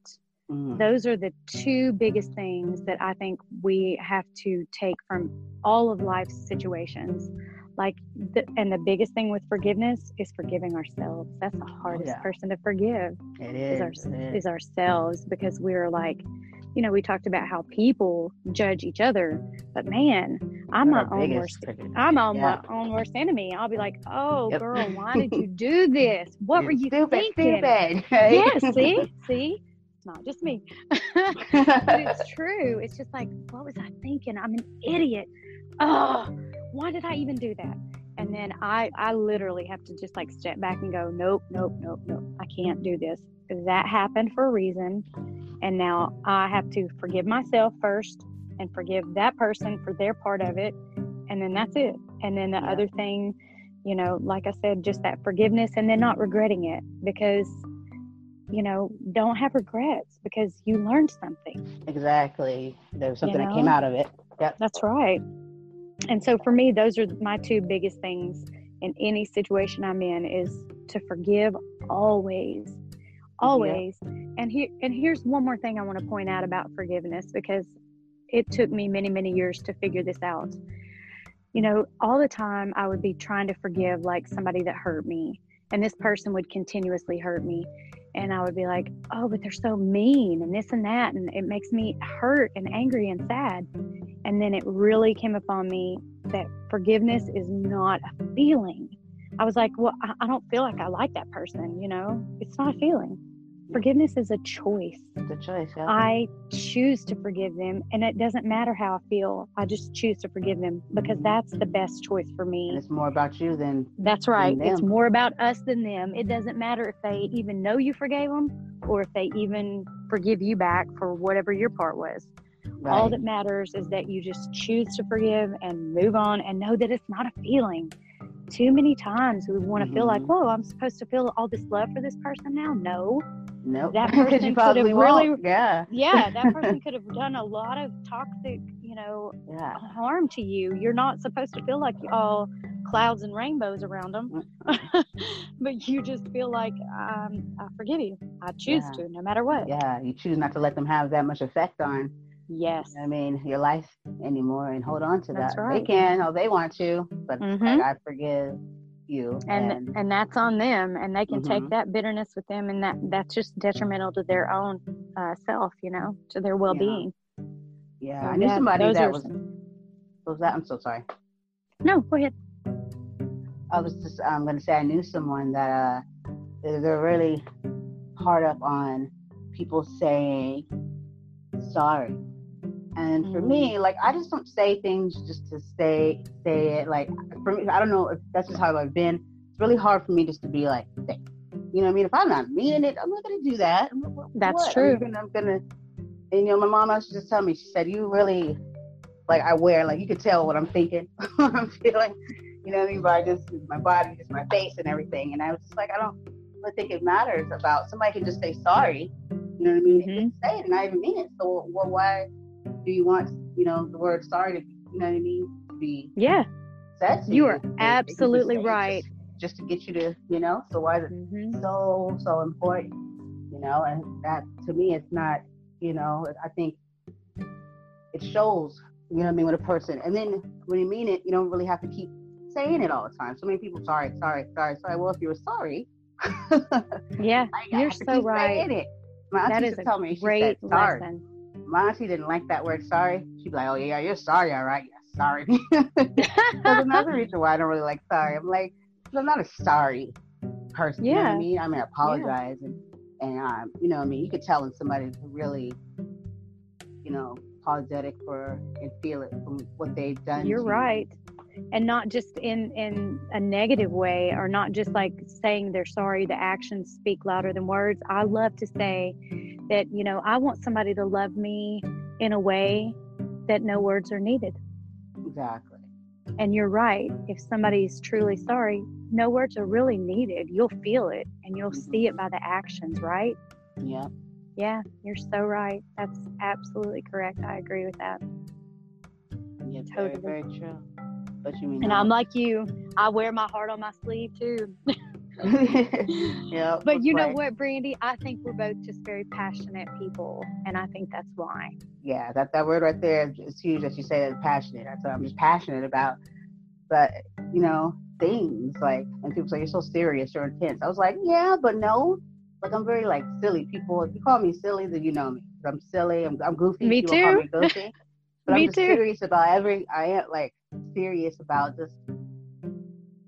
mm, those are the two biggest things that I think we have to take from all of life's situations. Like, the, and the biggest thing with forgiveness is forgiving ourselves. That's the hardest yeah. person to forgive it is, is. our, it is. is ourselves because we're like, you know, we talked about how people judge each other, but man, I'm my own worst. critic. I'm on Yeah. my own worst enemy. I'll be like, "Oh, Yep. girl, why did [LAUGHS] you do this? What were you stupid, thinking?" Stupid. right? [LAUGHS] Yeah, see, see, it's not just me. Mm-hmm. [LAUGHS] but it's true. It's just like, what was I thinking? I'm an idiot. Oh, why did I even do that? And then I, I literally have to just like step back and go, nope, nope, nope, nope. I can't do this. That happened for a reason. And now I have to forgive myself first and forgive that person for their part of it. And then that's it. And then the Yeah. other thing, you know, like I said, just that forgiveness and then not regretting it because, you know, don't have regrets because you learned something. exactly. There was something that came out of it. Yep. That's right. And so for me, those are my two biggest things in any situation I'm in is to forgive always. Always. Yeah. And here and here's one more thing I want to point out about forgiveness because it took me many, many years to figure this out. You know, all the time I would be trying to forgive like somebody that hurt me, and this person would continuously hurt me. And I would be like, oh, but they're so mean and this and that. And it makes me hurt and angry and sad. And then it really came upon me that forgiveness is not a feeling. I was like, well, I, don't feel like I like that person, you know? It's not a feeling forgiveness is a choice. It's a choice. Yeah. I choose to forgive them, and it doesn't matter how I feel. I just choose to forgive them because mm-hmm. that's the best choice for me. And it's more about you than. That's right. Than it's more about us than them. It doesn't matter if they even know you forgave them or if they even forgive you back for whatever your part was. Right. All that matters is that you just choose to forgive and move on and know that it's not a feeling too many times we want to mm-hmm. feel like, mm-hmm. whoa, I'm supposed to feel all this love for this person now. No, no, nope. that [LAUGHS] person could have really, yeah, yeah, that [LAUGHS] person could have done a lot of toxic, you know, yeah. harm to you. You're not supposed to feel like all clouds and rainbows around them, [LAUGHS] but you just feel like um, I forgive you. I choose yeah. to, no matter what. Yeah, you choose not to let them have that much effect on. Yes. I mean, your life anymore and hold on to That's that. Right. They can, oh, they want to, but mm-hmm. like, I forgive you and, and, and that's on them and they can mm-hmm. take that bitterness with them and that that's just detrimental to their own uh, self you know to their well-being. Yeah, yeah. So i knew somebody that was some... was that? I'm so sorry. No go ahead. I was just i'm going to say i knew someone that uh they're really hard up on people saying sorry and for me, mm-hmm. like I just don't say things just to say say it. Like for me, I don't know if that's just how I've been. It's really hard for me just to be like, you know what I mean? If I'm not meaning it, I'm not gonna do that. That's what? true. I'm gonna, I'm gonna, and you know, my mom used to just tell me. She said, "You really, like, I wear like you could tell what I'm thinking, [LAUGHS] what I'm feeling. You know what I mean? By just my body, just my face, and everything." And I was just like, I don't really think it matters about somebody can just say sorry. You know what I mean? Mm-hmm. Say it and I even mean it. So well, why? Do you want, you know, the word sorry to, you know what I mean, to be yeah you. You are absolutely right. Just, just, to get you to, you know, so why is it mm-hmm. so so important? You know, and that to me, it's not, you know, I think it shows, you know what I mean, with a person, and then when you mean it, you don't really have to keep saying it all the time. So many people, sorry, sorry, sorry, sorry. Well, if you were sorry, [LAUGHS] yeah, you're so right. It. My that is a tell me, great said, lesson auntie didn't like that word sorry. She'd be like, oh, yeah, you're sorry, all right. Yeah, sorry. [LAUGHS] That's another [LAUGHS] reason why I don't really like sorry. I'm like, I'm not a sorry person. Yeah. You know what I mean? I mean, I apologize. Yeah. And, and um, you know, I mean, you could tell when somebody's really, you know, apologetic for and feel it from what they've done. You're right. You and not just in in a negative way or not just like saying they're sorry the actions speak louder than words. I love to say that you know i want somebody to love me in a way that no words are needed. Exactly. And you're right. If somebody's truly sorry no words are really needed. You'll feel it and you'll mm-hmm. see it by the actions right? Yeah yeah you're so right. That's absolutely correct. I agree with that. Yeah totally. very, very true but you mean and I'm like you. I wear my heart on my sleeve too. [LAUGHS] yeah. But you know what, Brandy? I think we're both just very passionate people, and I think that's why. Yeah, that that word right there is huge. That you say that passionate. That's what I'm just passionate about. But you know, things like, and people say you're so serious, you're intense. I was like, yeah, but no. Like I'm very like silly. People, if you call me silly, then you know me. I'm silly. I'm, I'm goofy. Me people too. Call me [LAUGHS] goofy. But me I'm just too. serious about every. I am like serious about just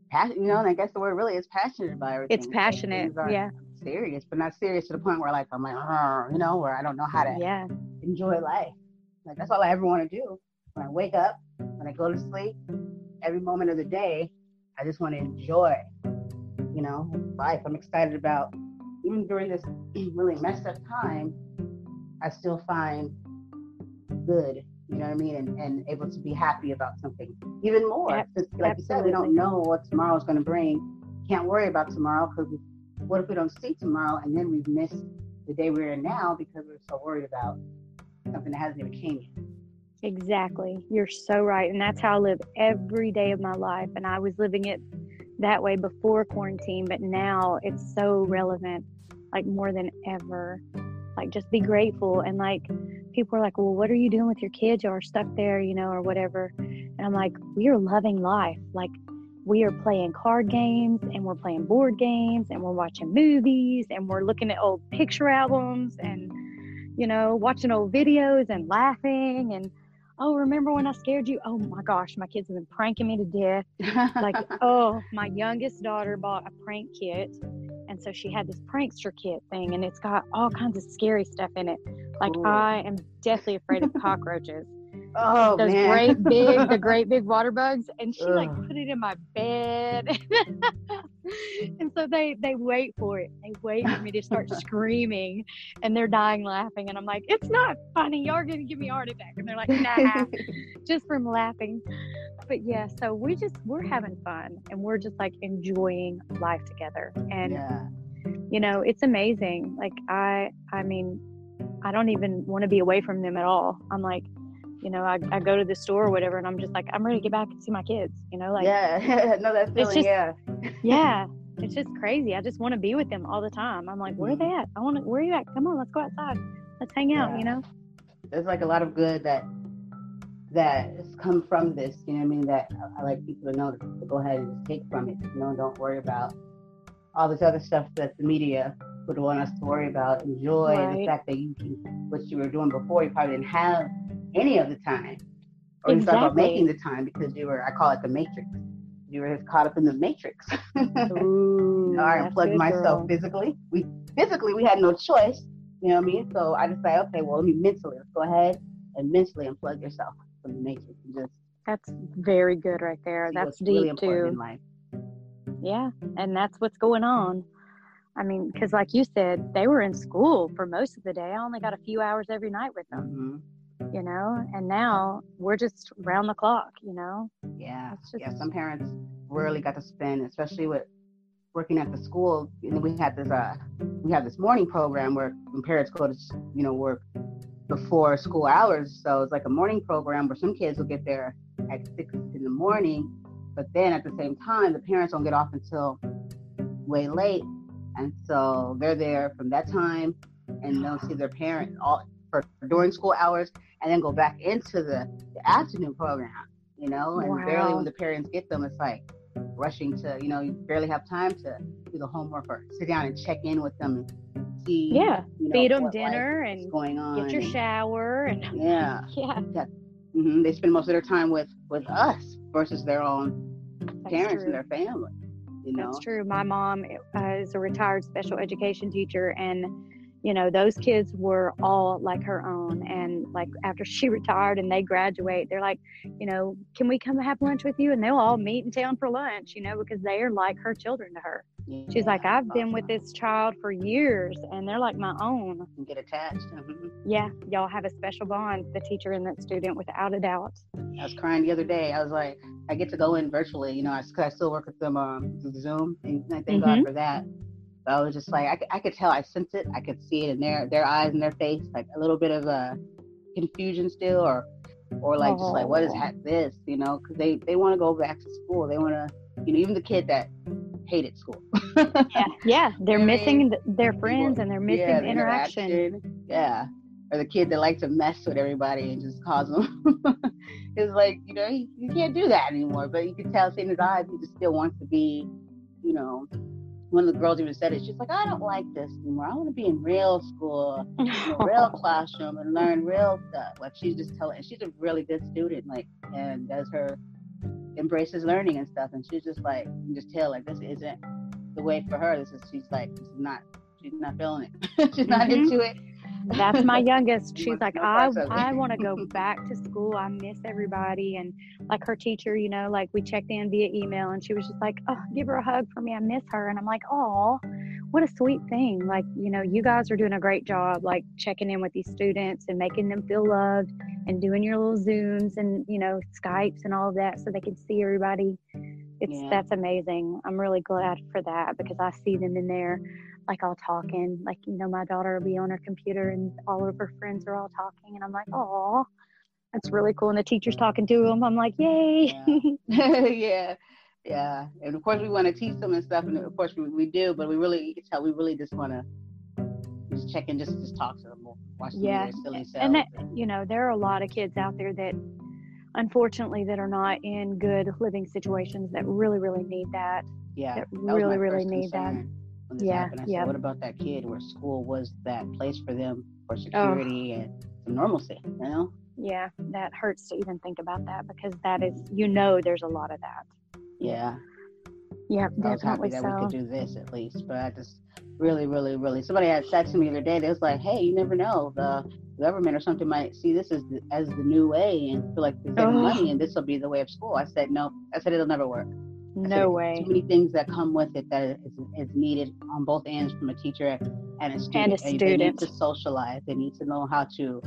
passion. You know, and I guess the word really is passionate about everything. It's passionate, yeah. Serious, but not serious to the point where like I'm like, you know, where I don't know how to yeah. enjoy life. Like that's all I ever want to do. When I wake up, when I go to sleep, every moment of the day, I just want to enjoy, you know, life. I'm excited about even during this [CLEARS THROAT] really messed up time. I still find good you know what I mean, and, and able to be happy about something even more. like Absolutely. you said, we don't know what tomorrow's going to bring. Can't worry about tomorrow because what if we don't see tomorrow and then we've missed the day we're in now because we're so worried about something that hasn't even came yet. Exactly. You're so right. And that's how I live every day of my life. And I was living it that way before quarantine, but now it's so relevant, like more than ever. Like, just be grateful. And like, people are like, well, what are you doing with your kids? You are stuck there, you know, or whatever. And I'm like, we are loving life. Like, we are playing card games and we're playing board games and we're watching movies and we're looking at old picture albums and, you know, watching old videos and laughing and, oh, remember when I scared you? Oh my gosh, my kids have been pranking me to death. like, [LAUGHS] oh, my youngest daughter bought a prank kit. And so she had this prankster kit thing, and it's got all kinds of scary stuff in it. Like, Ooh. I am deathly afraid of cockroaches. [LAUGHS] Oh, those man. great big, the [LAUGHS] great big water bugs, and she Ugh. like put it in my bed. [LAUGHS] and so they they wait for it. They wait for me to start screaming, and they're dying laughing. And I'm like, it's not funny. You're gonna give me heart attack. And they're like, nah, just from laughing. But yeah, so we just we're having fun, and we're just like enjoying life together. And yeah. you know, it's amazing. Like I, I mean, I don't even want to be away from them at all. I'm like, you know, I, I go to the store or whatever, and I'm just like, I'm ready to get back and see my kids. You know, like yeah, [LAUGHS] no, that's feeling, just, yeah, yeah, [LAUGHS] it's just crazy. I just want to be with them all the time. I'm like, where are they mm-hmm. at? I want to. Where are you at? Come on, let's go outside. Let's hang out. Yeah. You know, there's like a lot of good that that has come from this. You know what I mean? That I, I like people to know to, to go ahead and just take from it. You know, don't worry about all this other stuff that the media would want us to worry mm-hmm. about. Enjoy right. the fact that you can, what you were doing before, you probably didn't have any of the time. Or exactly. you start about making the time because you were, I call it the matrix. You were just caught up in the matrix. [LAUGHS] Ooh, you know, I unplugged myself girl. physically. We physically we had no choice. You know what I mean? So I say, okay, well, let me mentally let's go ahead and mentally unplug yourself from the matrix and just. That's very good right there. That's deep really too. Yeah, and that's what's going on. I mean, because like you said, they were in school for most of the day. I only got a few hours every night with them. Mm-hmm. you know? And now we're just round the clock you know? Yeah. Just... yeah some parents rarely got to spend especially with working at the school. You know we had this uh we have this morning program where parents go to you know work before school hours. So it's like a morning program where some kids will get there at six in the morning but then at the same time the parents don't get off until way late and so they're there from that time and they'll see their parent all for during school hours and then go back into the, the afternoon program, you know, and wow. barely when the parents get them, it's like rushing to, you know, you barely have time to do the homework or sit down and check in with them and see. Yeah, you know, feed them dinner and going on. Get your and, shower and yeah, [LAUGHS] yeah. mm-hmm. They spend most of their time with with us versus their own That's parents true. and their family. You know? That's true. My mom uh, is a retired special education teacher and you know those kids were all like her own and like after she [LAUGHS] retired and they graduate they're like you know can we come have lunch with you? And they'll all meet in town for lunch you know because they are like her children to her. Yeah, she's like i've been with this child for years and they're like my own. Get attached. Mm-hmm. yeah y'all have a special bond the teacher and that student without a doubt. I was crying the other day. I was like i get to go in virtually you know i, I still work with them um, through zoom and i thank mm-hmm. god for that But I was just like, I, I could tell, I sense it, I could see it in their their eyes and their face, like a little bit of a uh, confusion still, or or like just like what is this, you know? Because they they want to go back to school, they want to, you know, even the kid that hated school. yeah, yeah, they're [LAUGHS] missing their friends and they're missing yeah, the interaction. interaction. Yeah, or the kid that likes to mess with everybody and just cause them. [LAUGHS] it's like you know he, you can't do that anymore. But you can tell in his eyes he just still wants to be, you know, one of the girls even said it. She's like, I don't like this anymore. I want to be in real school, in [LAUGHS] a real classroom, and learn real stuff. Like she's just telling, and she's a really good student, like, and does her embraces learning and stuff. And she's just like, you can just tell, like, this isn't the way for her. This is, she's like, this is not, she's not feeling it. [LAUGHS] she's not mm-hmm. into it. That's my [LAUGHS] youngest. She's like, I, I want to go [LAUGHS] back to school. I miss everybody. And like her teacher, you know, like we checked in via email and she was just like, oh, give her a hug for me. I miss her. And I'm like, oh, what a sweet thing. Like, you know, you guys are doing a great job, like checking in with these students and making them feel loved and doing your little Zooms and, you know, Skypes and all of that so they can see everybody. It's yeah. that's amazing. I'm really glad for that because I see them in there like all mm. talking. Like, you know, my daughter will be on her computer and all of her friends are all talking. And I'm like, oh, that's really cool. And the teacher's mm. talking to them. I'm like, yay. Yeah. [LAUGHS] yeah. Yeah, and of course we want to teach them and stuff, and of course we, we do, but we really you can tell we really just want to just check in, just just talk to them, watch them Yeah, silly selves. and that you know there are a lot of kids out there that unfortunately that are not in good living situations that really really need that yeah, that that really really need that concern When this Yeah, happened. I yeah. said, what about that kid where school was that place for them for Oh. security and some normalcy? You know? yeah that hurts to even think about that because that is you know there's a lot of that Yeah. yeah I was happy that so we could do this at least, but I just really, really, really. Somebody had said to me the other day, they was like, "Hey, you never know, the government or something might see this as the, as the new way and feel like they're getting Ugh. money, and this will be the way of school." I said, "No." I said it'll never work. No way Too many things that come with it that is, is needed on both ends from a teacher and a student. And a student. They need to socialize. They need to know how to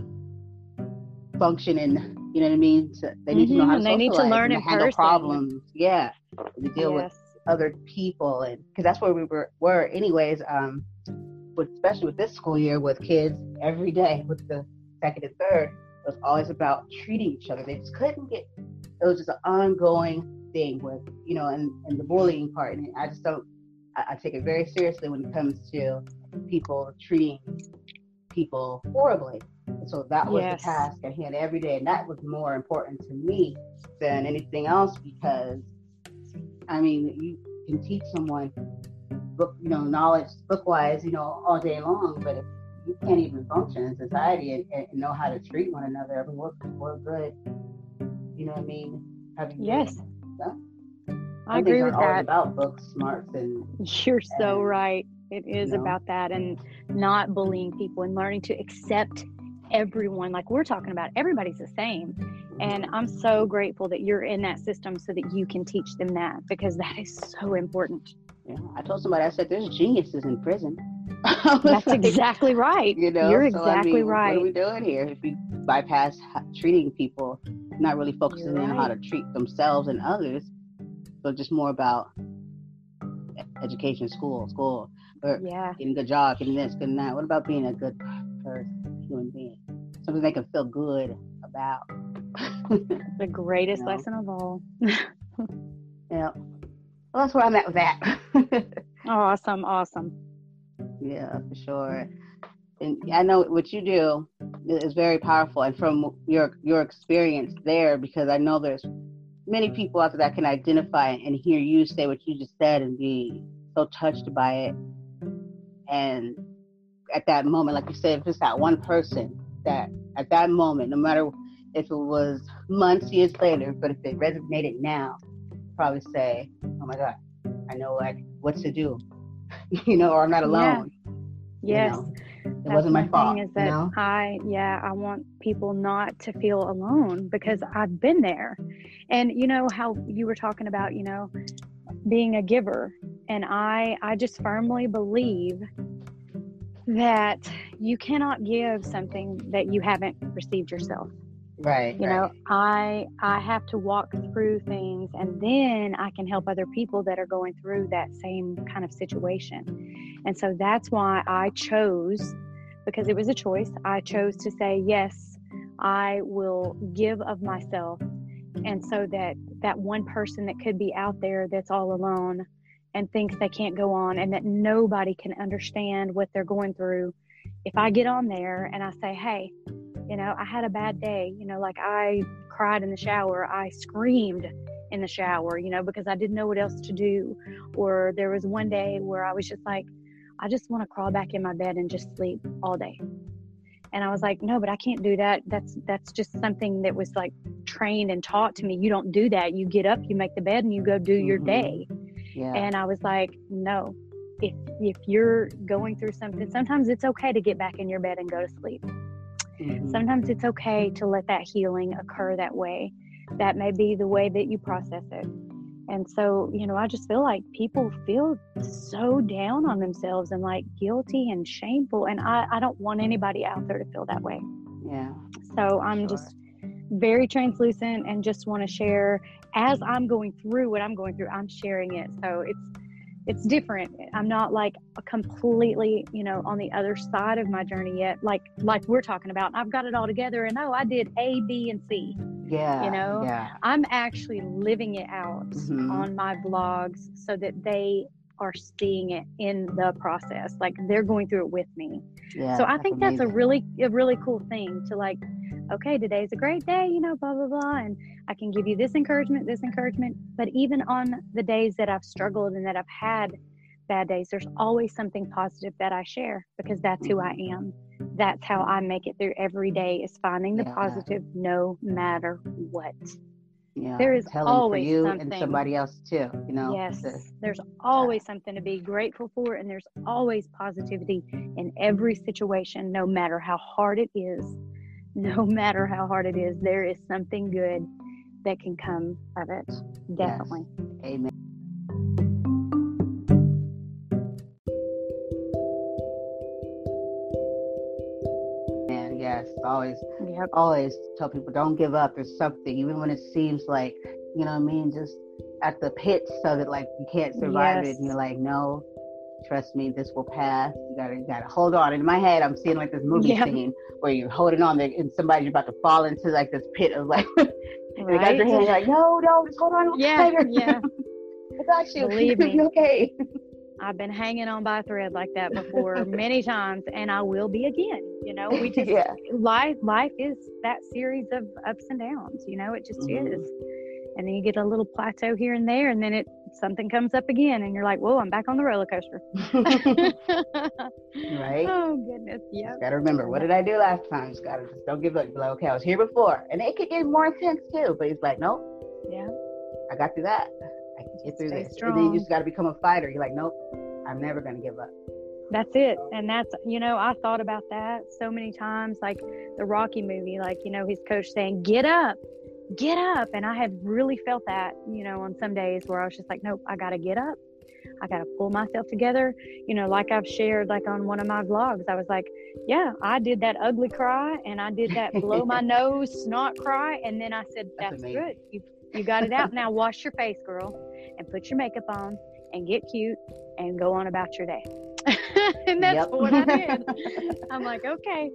function and you know what I mean. To, they need to know Mhm, how to they need to learn and handle person. problems. Yeah, to deal with other people and because that's where we were were anyways um with especially with this school year with kids every day with the second and third it was always about treating each other they just couldn't get it was just an ongoing thing with you know and, and the bullying part and i just don't I, I take it very seriously when it comes to people treating people horribly so that was Yes. the task at hand every day and that was more important to me than anything else because I mean, you can teach someone book, you know, knowledge book wise, you know, all day long, but if you can't even function in society and, and know how to treat one another, I mean, what, what good, you know what I mean? You yes I things agree with that about books, smarts, and You're so And, right. It is you know. about that and not bullying people and learning to accept everyone. Like we're talking about, everybody's the same. And I'm so grateful that you're in that system so that you can teach them that because that is so important. yeah, I told somebody, I said, there's geniuses in prison. I [LAUGHS] That's like, exactly right. You know, you're so, I exactly mean, right. What are we doing here? If we bypass treating people, not really focusing You're on how to treat themselves and others, but just more about education, school, school, or yeah. getting a good job, getting this, getting that. What about being a good person, human being? Something they can feel good about. [LAUGHS] The greatest No. lesson of all. yeah. Well, that's where I'm at with that. [LAUGHS] Awesome. Awesome. Yeah, for sure. Mm-hmm. And I know what you do is very powerful, and from your your experience there, because I know there's many people out there that can identify and hear you say what you just said and be so touched by it. And at that moment, like you said, if it's that one person that at that moment, no matter if it was months, years later, but if it resonated now, probably say, "Oh my God, I know like what to do," [LAUGHS] you know, or I'm not alone. you Yes. know? it That's wasn't my fault. Is you that know? I, yeah, I want people not to feel alone because I've been there. And you know how you were talking about, you know, being a giver. And I, I just firmly believe that you cannot give something that you haven't received yourself Right. you right. know i i have to walk through things and then i can help other people that are going through that same kind of situation and so that's why i chose because it was a choice i chose to say yes i will give of myself and so that that one person that could be out there that's all alone and thinks they can't go on and that nobody can understand what they're going through if i get on there and i say hey you know i had a bad day you know like i cried in the shower i screamed in the shower you know because i didn't know what else to do or there was one day where i was just like i just want to crawl back in my bed and just sleep all day. And i was like no but i can't do that. That's that's just something that was like trained and taught to me. You don't do that. You get up you make the bed and you go do your Mhm. day. Yeah. and i was like no. If if you're going through something sometimes it's okay to get back in your bed and go to sleep Mhm. sometimes it's okay to let that healing occur that way that may be the way that you process it and so you know i just feel like people feel so down on themselves and like guilty and shameful and i, I don't want anybody out there to feel that way yeah. so i'm Sure. just very translucent and just want to share as i'm going through what i'm going through i'm sharing it so it's it's different i'm not like a completely you know on the other side of my journey yet like like we're talking about i've got it all together and oh i did a b and c Yeah. You know, Yeah. I'm actually living it out Mhm. on my blogs so that they are seeing it in the process. Like they're going through it with me. Yeah. so I think that's a really a really cool thing to like, okay, today's a great day, you know, blah blah blah. And I can give you this encouragement, this encouragement. But even on the days that I've struggled and that I've had bad days, there's always something positive that I share because that's who I am. That's how I make it through every day is finding the Yeah. positive no matter what. Yeah. there is always for you and something. somebody else too. You know. Yes, the- there's always something to be grateful for, and there's always positivity in every situation, no matter how hard it is. [LAUGHS] No matter how hard it is, there is something good that can come of it. Definitely. Amen. And yes, always, Yep. always tell people don't give up. There's something, even when it seems like, you know what I mean, just at the pits of it, like you can't survive it. And you're like, no, trust me, this will pass. You gotta, you gotta hold on. In my head, I'm seeing like this movie Yeah. scene where you're holding on there and somebody's about to fall into like this pit of like, [LAUGHS] and they got your hand, like, no, no, just hold on Yeah, tighter. yeah. [LAUGHS] I got you. Believe [LAUGHS] me. okay. I've been hanging on by a thread like that before many times, and I will be again. You know, we just yeah. life life is that series of ups and downs. You know, it just Mhm. is. And then you get a little plateau here and there, and then it something comes up again, and you're like, "Whoa, I'm back on the roller coaster." [LAUGHS] [LAUGHS] right? Oh goodness, yeah. Just gotta remember, what did I do last time? Just gotta just don't give up. Be like, okay, I was here before, and it could get more intense too. But he's like, nope, Yeah, I got through that. I can get through Stay this. And then you just gotta become a fighter. You're like, nope, I'm never gonna give up. that's it. And that's you know, I thought about that so many times, like the Rocky movie, like you know, his coach saying, "Get up, get up," and I have really felt that, you know, on some days where I was just like, "Nope, I gotta get up." I got to pull myself together. You know, like I've shared, like on one of my vlogs, I was like, yeah, I did that ugly cry and I did that blow my [LAUGHS] nose snot cry. And then I said, That's that's, good. You, you got it out. now wash your face, girl, and put your makeup on and get cute and go on about your day. [LAUGHS] and that's Yep. what I did. [LAUGHS] I'm like, okay,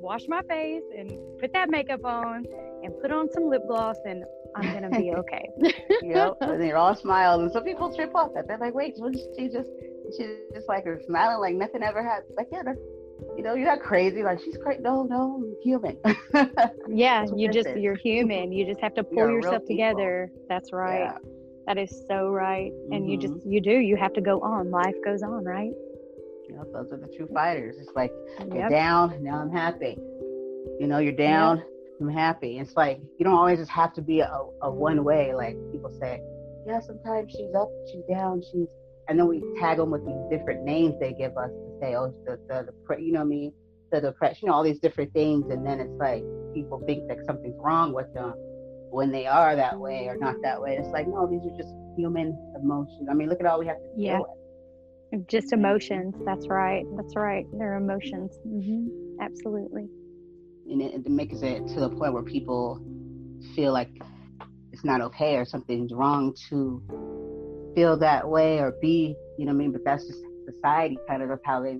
wash my face and put that makeup on and put on some lip gloss and I'm to be [LAUGHS] okay. yep. And they're all smiles, and some people trip off that. They're like, wait, she just she's just like smiling like nothing ever happened? Like, yeah, that's you know, you're not crazy. Like she's crazy. No, no, I'm human. [LAUGHS] Yeah, you just is. you're human. You just have to [LAUGHS] pull yourself people. together. That's right. Yeah. That is so right. And you just Mm-hmm. you do. You have to go on. Life goes on, right? You know, those are the true fighters. It's like you're down, now I'm happy. You know, you're down, I'm happy. It's like you don't always just have to be a, a one way. Like people say, yeah, sometimes she's up, she's down, she's, and then we tag them with these different names they give us to say, oh, the the, the pre- you know what I mean, the depression, you know, all these different things, and then it's like people think that something's wrong with them when they are that way or not that way. It's like no, these are just human emotions. I mean, look at all we have to Yeah. deal with. Just emotions. That's right. That's right. They're emotions. hmm Absolutely. and it, it makes it to the point where people feel like it's not okay or something's wrong to feel that way or be, you know what I mean? But that's just society kind of of how they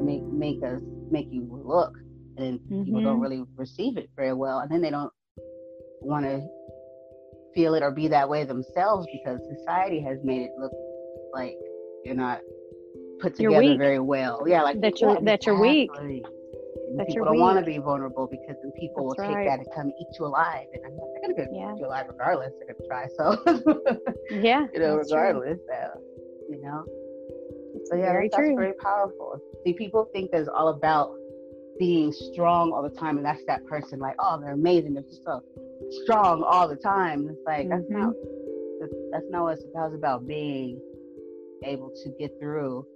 make make us make you look, and people don't Mhm. really receive it very well, and then they don't want to feel it or be that way themselves because society has made it look like you're not put You're together weak. very well. Yeah, like That you're- that you're weak. And That people don't want to be vulnerable because then people That's will take right. that and come eat you alive. And I'm like, they're gonna Yeah. eat you alive regardless. They're gonna try. So Yeah. [LAUGHS] you know, that's regardless, so, you know. It's So yeah, very that's, that's very powerful. See, people think that it's all about being strong all the time, and that's that person like, oh, they're amazing. They're just so strong all the time. It's like that's Mm-hmm. not that's, that's not what it's about. It's about being able to get through.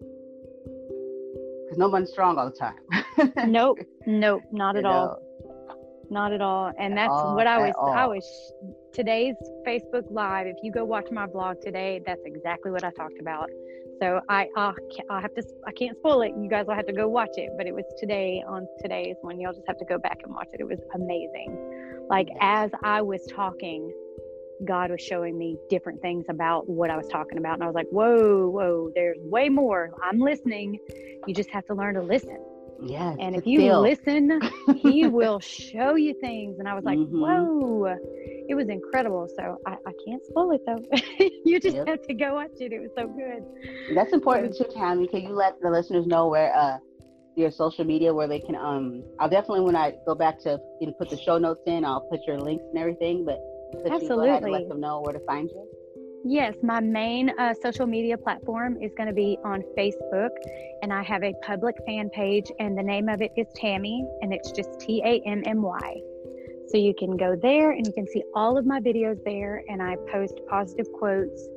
Because no one's strong all the time. Nope. [LAUGHS] Nope. Not You at all. know? Not at all. And At that's all, what I was I was today's Facebook live. If you go watch my vlog today, that's exactly what I talked about. So I I I have to I can't spoil it. You guys will have to go watch it, but it was today on today's one. You'll just have to go back and watch it. It was amazing. Like as I was talking, God was showing me different things about what I was talking about. And I was like, whoa, whoa, there's way more. I'm listening. You just have to learn to listen. Yeah. And if you still- listen, he [LAUGHS] will show you things. And I was like, Mhm. whoa, it was incredible. So I, I can't spoil it though. [LAUGHS] you just Yep. have to go watch it. It was so good. That's important too, Tammy. Can you let the listeners know where uh your social media where they can um I'll definitely when I go back to you know put the show notes in, I'll put your links and everything, but could you go ahead and Absolutely. let them know where to find you? Yes, my main uh, social media platform is going to be on Facebook, and I have a public fan page, and the name of it is Tammy, and it's just T A M M Y. So you can go there and you can see all of my videos there, and I post positive quotes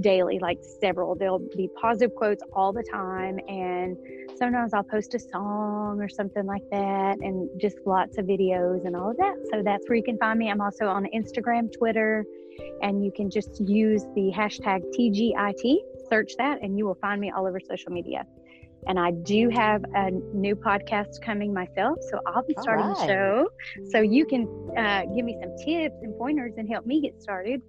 daily, like several. There'll be positive quotes all the time, and sometimes I'll post a song or something like that, and just lots of videos and all of that. So that's where you can find me. I'm also on Instagram, Twitter and you can just use the hashtag TGIT, search that, and you will find me all over social media. And I do have a new podcast coming myself, so I'll be starting right. the show. So you can uh, give me some tips and pointers and help me get started.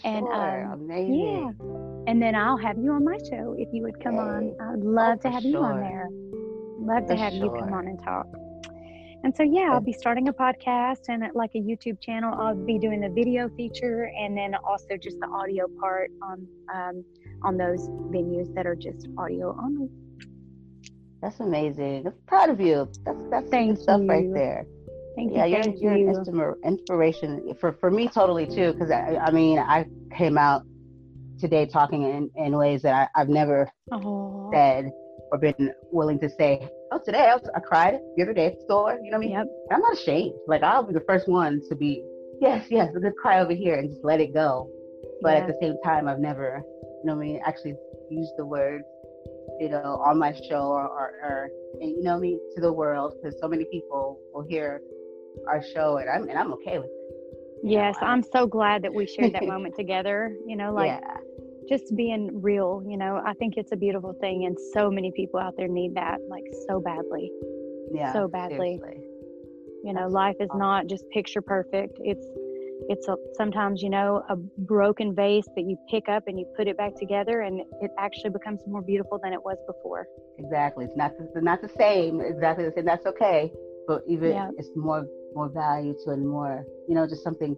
For And, sure. um, Amazing. Yeah. And then I'll have you on my show if you would come on. I'd love Oh, to have you on there. Love to For have you come on and talk. And so, yeah, I'll be starting a podcast and at like a YouTube channel. I'll be doing the video feature and then also just the audio part on um, on those venues that are just audio only. That's amazing. I'm proud of you. That's that's Thank good stuff right there. Thank yeah, you. you're, you're you. an inspiration for, for me totally too. Because I, I mean, I came out today talking in, in ways that I, I've never Oh, said or been willing to say. Oh, today I, was, I cried the other day at the store. You know what I mean? yep. I'm not ashamed. Like I'll be the first one to be, yes, yes, a good cry over here and just let it go. But yeah. at the same time, I've never, you know what I mean, actually used the word you know, on my show or, or, or and, you know what I mean, to the world because so many people will hear our show and I'm and I'm okay with it. you know, Yes, I- I'm so glad that we shared that moment [LAUGHS] together. You know, like yeah, just being real, you know, I think it's a beautiful thing and so many people out there need that like so badly. yeah, so badly. seriously. You know, That's life is awesome. not just picture perfect. It's it's a, sometimes, you know, a broken vase that you pick up and you put it back together and it actually becomes more beautiful than it was before. Exactly. It's not the, it's not the same. Exactly the same. That's okay. But even Yeah. it's more more value to it and more, you know, just something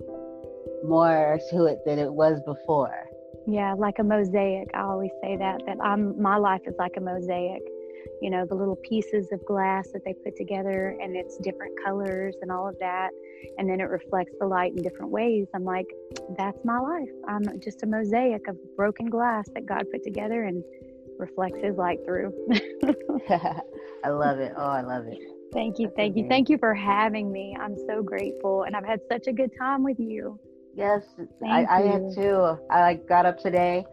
more to it than it was before. Yeah, like a mosaic. I always say that that I'm my life is like a mosaic. You know, the little pieces of glass that they put together and it's different colors and all of that and then it reflects the light in different ways. I'm like, that's my life. I'm just a mosaic of broken glass that God put together and reflects his light through. [LAUGHS] [LAUGHS] I love it. Oh, I love it. Thank you. Thank you. Thank you for having me. I'm so grateful and I've had such a good time with you. Yes, I, I had too. I like got up today,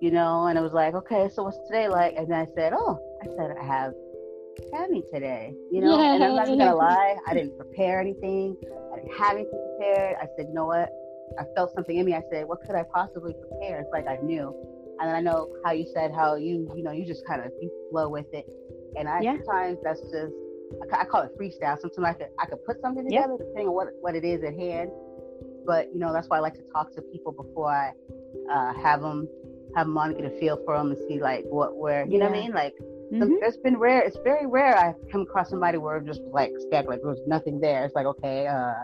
you know, and I was like, okay, so what's today like? And then I said, oh, I said I have Tammy today, you know. And I'm not gonna lie, I didn't prepare anything. I didn't have anything prepared. I said, you know what? I felt something in me. I said, what could I possibly prepare? It's like I knew, and I know how you said how you, you know, you just kind of you flow with it. And I Yeah. sometimes that's just I, I call it freestyle. Sometimes I could I could put something Yeah. together depending on what what it is at hand but you know that's why I like to talk to people before I uh, have them have them on, get a feel for them, and see like what where you know what I mean. Like Mhm. some, there's been rare, it's very rare I come across somebody where I'm just like stacked like there's nothing there. It's like okay, uh,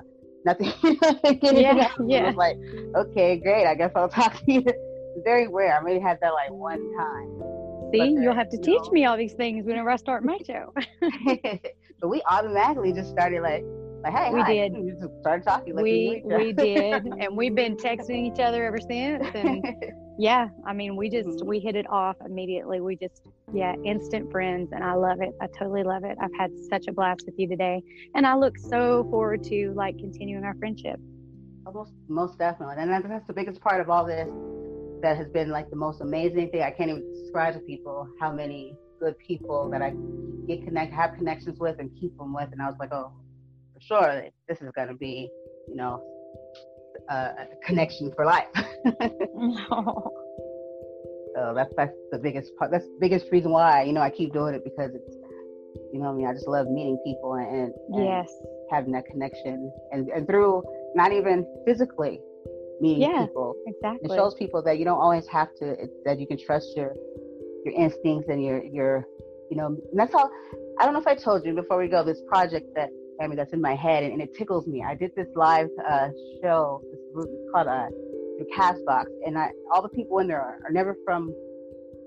nothing. [LAUGHS] Yeah, [LAUGHS] yeah. It's like okay, great. I guess I'll [LAUGHS] talk to you. It's very rare. I maybe had that like one time. See, you'll have to you teach know. me all these things whenever I start my show. [LAUGHS] [LAUGHS] but we automatically just started like like hey We hi. did. We just started talking. Like we we did [LAUGHS] and we've been texting each other ever since and yeah i mean we just Mhm. we hit it off immediately we just yeah instant friends and i love it i totally love it i've had such a blast with you today and i look so forward to like continuing our friendship Most, most definitely. And that's the biggest part of all this that has been like the most amazing thing. I can't even describe to people how many good people that I get connect, have connections with and keep them with. And I was like, oh, for sure, this is going to be, you know, a, a connection for life. [LAUGHS] so that's, that's the biggest part. That's the biggest reason why, you know, I keep doing it because it's, you know, I mean, I just love meeting people and, and, and yes having that connection and, and through not even physically meeting Yeah, people it shows people that you don't always have to that you can trust your your instincts and your your you know and that's how I don't know if I told you before we go this project that I mean that's in my head and, and it tickles me. I did this live uh, show. This group called uh, the Castbox, and I, all the people in there are, are, never from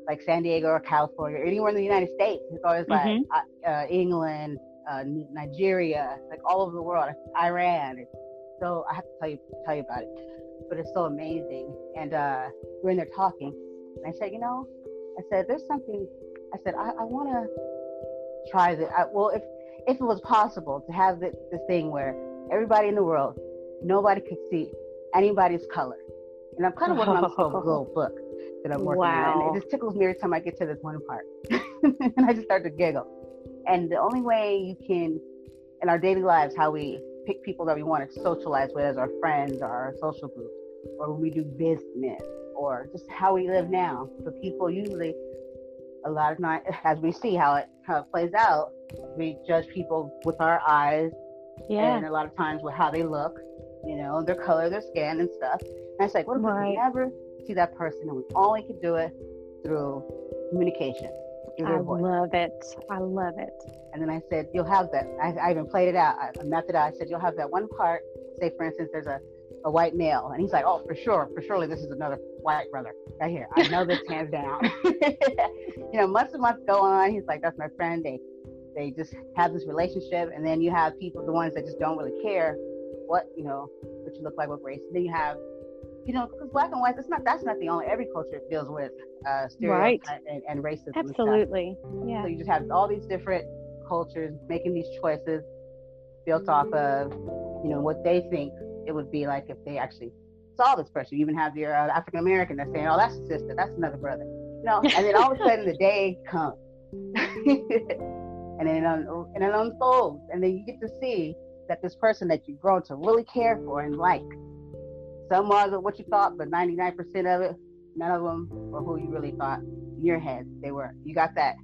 like San Diego or California or anywhere in the United States. It's always mm-hmm. like uh, uh, England, uh, Nigeria, like all over the world, Iran. So I have to tell you tell you about it, but it's so amazing. And uh, we're in there talking, and I said, you know, I said there's something. I said I, I want to try that. well, if if it was possible to have this, this thing where everybody in the world, nobody could see anybody's color. And I'm kind of working on this little [LAUGHS] book that I'm working wow. on. And it just tickles me every time I get to this one part. [LAUGHS] and I just start to giggle. And the only way you can, in our daily lives, how we pick people that we want to socialize with as our friends or our social groups, or when we do business, or just how we live now. So people usually, a lot of times, as we see how it how it plays out, we judge people with our eyes, yeah, and a lot of times with how they look, you know, their color, their skin, and stuff. And it's like, what if right. we never see that person and we only could do it through communication? I voice. love it. I love it. And then I said, you'll have that. I, I even played it out. I mapped it out. I said, you'll have that one part. Say, for instance, there's a, a white male. And he's like, oh, for sure. For surely this is another white brother right here. I know this hands down. [LAUGHS] you know, months and months go on. He's like, that's my friend. They, they just have this relationship. And then you have people, the ones that just don't really care what, you know, what you look like, what race. And then you have you know, because black and white, that's not that's not the only. Every culture deals with uh, stereotypes right. and, and racism. Absolutely, yeah. So you just have all these different cultures making these choices built off of, you know, what they think it would be like if they actually saw this person. You even have your uh, African American that's saying, "Oh, that's a sister, that's another brother," you know. and then all of a sudden the [LAUGHS] day comes, [LAUGHS] and then it un- and it unfolds, and then you get to see that this person that you've grown to really care for and like some was what you thought, but 99% of it, none of them were who you really thought in your head they were. You got that,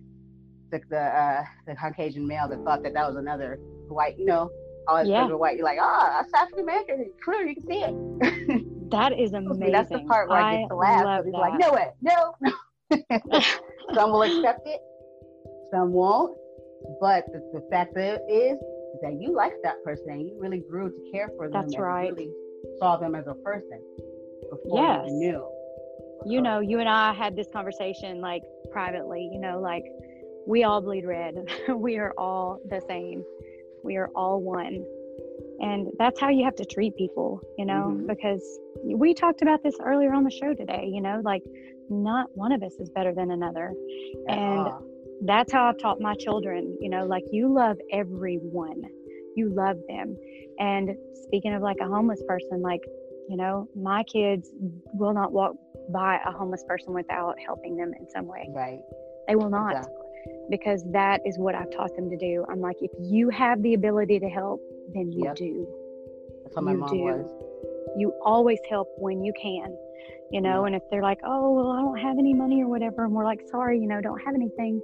the the, uh, the Caucasian male that thought that that was another white, you know, all yeah. white. You're like, oh, that's African American. Clear, you can see it. [LAUGHS] that is amazing. that's the part where I, I get to laugh. He's like, no way, no. [LAUGHS] some will accept it, some won't. But the, the fact is, is that you like that person and you really grew to care for them. That's right. Really saw them as a person before yes. you knew. You know, you and I had this conversation like privately, you know, like we all bleed red. [LAUGHS] we are all the same. We are all one. And that's how you have to treat people, you know, mm-hmm. because we talked about this earlier on the show today, you know, like not one of us is better than another. And that's how I've taught my children, you know, like you love everyone, you love them. And speaking of like a homeless person, like, you know, my kids will not walk by a homeless person without helping them in some way. Right. They will not. Exactly. Because that is what I've taught them to do. I'm like, if you have the ability to help, then you yep. do. That's what my mom do. was. You always help when you can, you know. Yeah. And if they're like, oh, well, I don't have any money or whatever, and we're like, sorry, you know, don't have anything,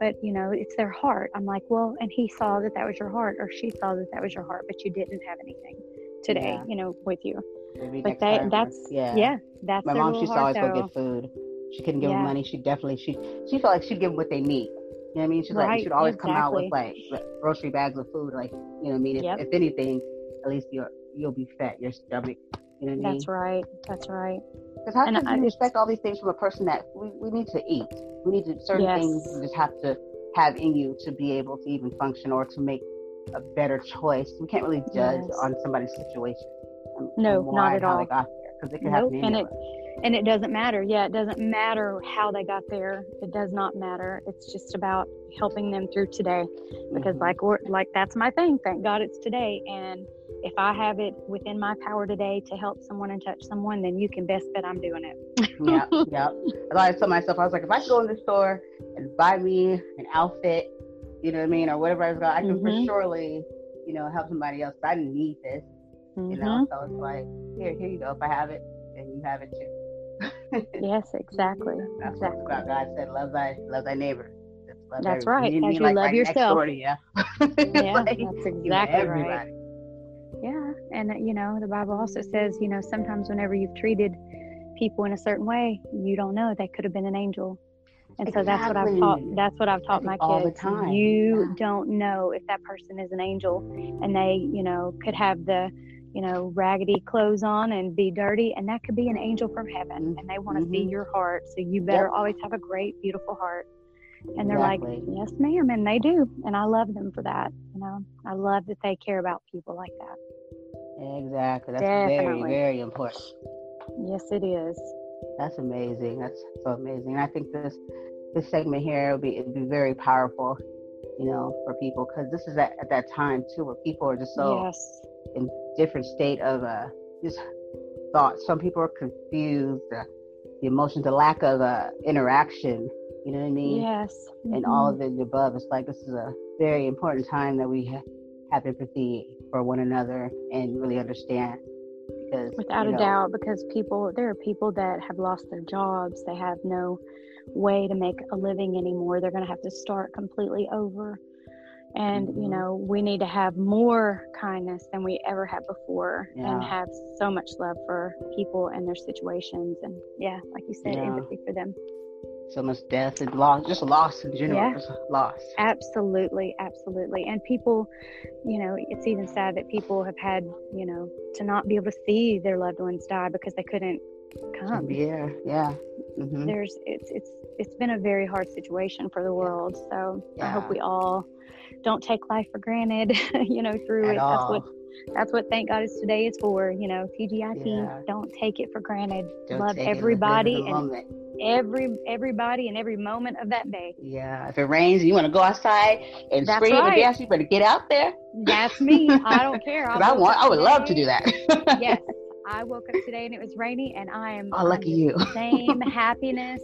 but you know it's their heart i'm like well and he saw that that was your heart or she saw that that was your heart but you didn't have anything today yeah. you know with you Maybe but that, that's uh, yeah yeah that's my mom she saw always go get food she couldn't give yeah. them money she definitely she she felt like she'd give them what they need you know what I mean? She's right, like, she'd always exactly. come out with like grocery bags of food, like, you know what I mean? If, yep. if anything, at least you'll you'll be fed, your stomach, you know what I mean? That's right. That's right. Because how and can I, you expect all these things from a person that we, we need to eat? We need to certain yes. things you just have to have in you to be able to even function or to make a better choice. We can't really judge yes. on somebody's situation. No, not at all. They got there because it could nope. happen. And it and it doesn't matter. Yeah, it doesn't matter how they got there. It does not matter. It's just about helping them through today. Because mm-hmm. like we're, like that's my thing. Thank God it's today. And if I have it within my power today to help someone and touch someone, then you can best bet I'm doing it. yeah, [LAUGHS] yeah. I told myself, I was like, if I could go in the store and buy me an outfit, you know what I mean, or whatever I was going, I can mm-hmm. for surely, you know, help somebody else. I need this, mm-hmm. you know. Mm-hmm. So it's like, here, here you go. If I have it, then you have it too. Yes, exactly. [LAUGHS] That's exactly. what God said, love thy, love thy neighbor. That's, that's right. You As you like love yourself. yeah, [LAUGHS] yeah like, that's exactly right. Yeah. And, uh, you know, the Bible also says, you know, sometimes whenever you've treated people in a certain way, you don't know they could have been an angel. And so that's what I've taught. That's what I've taught my kids. All the time. You Yeah. don't know if that person is an angel, and they, you know, could have the, you know, raggedy clothes on and be dirty, and that could be an angel from heaven, and they want to see Mhm. your heart. So you better Yep. always have a great, beautiful heart. And they're Exactly. like, yes, ma'am, and they do, and I love them for that. You know, I love that they care about people like that. Exactly. That's Definitely. very, very important. Yes, it is. That's amazing. That's so amazing. I think this this segment here would be it'd be very powerful, you know, for people because this is at, at that time too where people are just so yes. in different state of uh just thoughts. Some people are confused, uh, the emotions, the lack of uh interaction. You know what I mean? Yes. And Mhm. all of the above. It's like this is a very important time that we ha- have empathy for one another and really understand. Because Without you a doubt, because people, there are people that have lost their jobs. They have no way to make a living anymore. They're going to have to start completely over. And, you Mhm. know, we need to have more kindness than we ever had before Yeah. and have so much love for people and their situations. And, yeah, like you said, Yeah. empathy for them. so much death and loss, just loss in general, Yeah. loss. Absolutely, absolutely. And people, you know, it's even sad that people have had, you know, to not be able to see their loved ones die because they couldn't come. Yeah, yeah. hmm There's it's it's it's been a very hard situation for the world. So I hope we all don't take life for granted, [LAUGHS] you know, through At it. That's what that's what thank God is today is for, you know, TGIT. Yeah. Don't take it for granted. Don't Love take it, live in everybody and every everybody and every moment of that day. Yeah, if it rains and you want to go outside and That's scream and right. dance, you better get out there. That's me. I don't [LAUGHS] care. I want, I would love to do that. yes. [LAUGHS] I woke up today and it was rainy, and I am Oh, lucky you. same happiness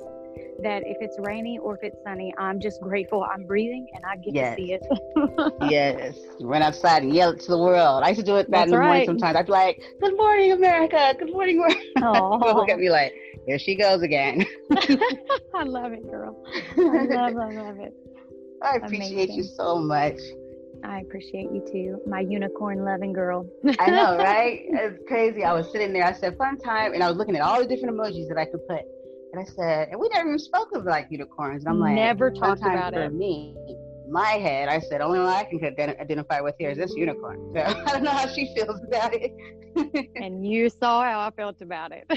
that if it's rainy or if it's sunny, I'm just grateful I'm breathing and I get Yes. to see it. [LAUGHS] yes, run outside and yell it to the world. I used to do it that That's in the morning sometimes. I'd be like, "Good morning, America. Good morning, world." [LAUGHS] People look at me like, "Here she goes again." [LAUGHS] I love it, girl. I love, I love it. I appreciate you so much. I appreciate you too, my unicorn loving girl. I know, right? It's crazy. I was sitting there. I said, "Fun time," and I was looking at all the different emojis that I could put. And I said, "And we never even spoke of like unicorns." And I'm like, Never "Fun talked about for it. me." My head, I said, only one I can identify with here is this unicorn. So [LAUGHS] I don't know how she feels about it. [LAUGHS] And you saw how I felt about it.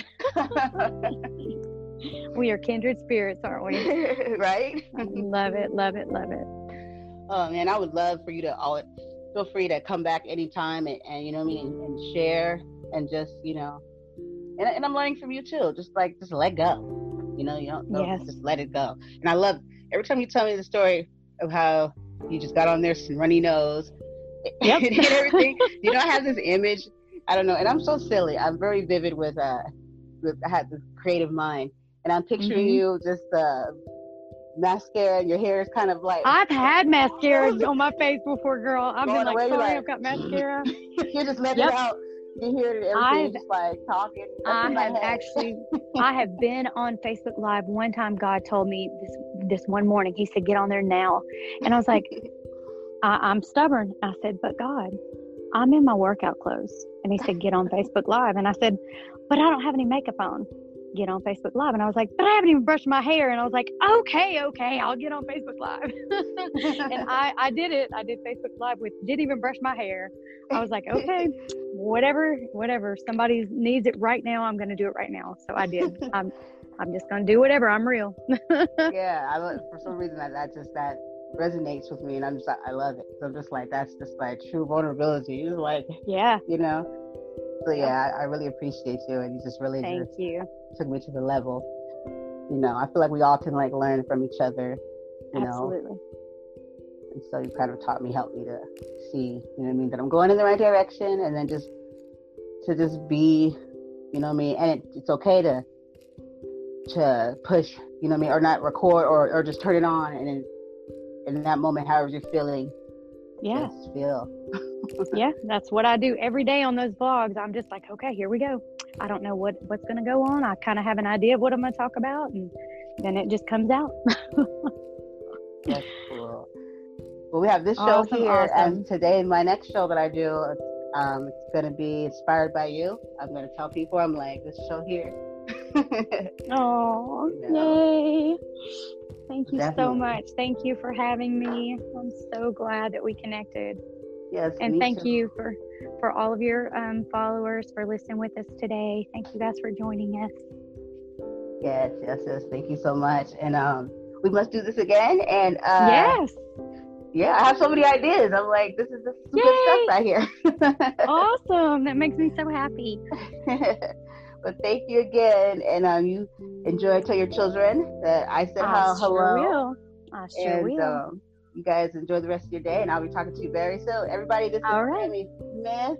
[LAUGHS] we are kindred spirits, aren't we? right? love it, love it, love it. Oh man, I would love for you to all feel free to come back anytime and, and you know what I mean and, and share and just you know and, and I'm learning from you too. Just like just let go. You know, you don't, Yes. just let it go. And I love every time you tell me the story of how you just got on there some runny nose [LAUGHS] Yep. and everything. [LAUGHS] you know, I have this image. I don't know, and I'm so silly. I'm very vivid with uh with I have this creative mind. And I'm picturing Mhm. you just uh mascara and your hair is kind of like I've had mascara [LAUGHS] on my face before, girl. I've been like, sorry, like, I've got mascara. you just let Yep. it out. You hear it, I've- everything just like talking. I have actually, [LAUGHS] I have been on Facebook Live. One time, God told me this this one morning. He said, "Get on there now," and I was like, [LAUGHS] I, "I'm stubborn." I said, "But God, I'm in my workout clothes," and He said, "Get on Facebook Live," and I said, "But I don't have any makeup on." Get on Facebook Live, and I was like, "But I haven't even brushed my hair," and I was like, "Okay, okay, I'll get on Facebook Live." [LAUGHS] and I, I did it. I did Facebook Live with didn't even brush my hair. I was like, okay, whatever, whatever. Somebody needs it right now. I'm going to do it right now. So I did. [LAUGHS] I'm, I'm just going to do whatever. I'm real. [LAUGHS] yeah, I for some reason that, that just that resonates with me, and I'm just I love it. So I'm just like that's just like true vulnerability. It's like yeah. you know. So yeah, I, I really appreciate you, and you just really Thank just you. took me to the level. You know, I feel like we all can like learn from each other. You know, Absolutely. and so you kind of taught me, helped me to see, you know what I mean, that I'm going in the right direction, and then just to just be, you know what I mean, and it, it's okay to to push, you know what I mean, or not record or or just turn it on, and then in that moment, however you're feeling, Yeah. just feel. Yeah. That's what I do every day on those vlogs. I'm just like, okay, here we go. I don't know what, what's going to go on. I kind of have an idea of what I'm going to talk about. And then it just comes out. [LAUGHS] That's cool. Well, we have this show Awesome, here, awesome. and today my next show that I do, um, it's gonna be inspired by you. I'm gonna tell people, I'm like, this show here. [LAUGHS] Oh, No. yay. Thank you so much. Thank you for having me. I'm so glad that we connected. Yes. And thank too. you for for all of your um, followers for listening with us today. Thank you guys for joining us. Yes, yes, yes. Thank you so much. And um, we must do this again. And uh, yes. yeah, I have so many ideas. I'm like, this is, is good stuff right here. [LAUGHS] Awesome. That makes me so happy. [LAUGHS] but thank you again. And um, you enjoy. Tell your children that I said hello. I how, sure will. I sure and will. um, you guys enjoy the rest of your day. And I'll be talking to you very soon. Everybody, this is All right. Amy Smith.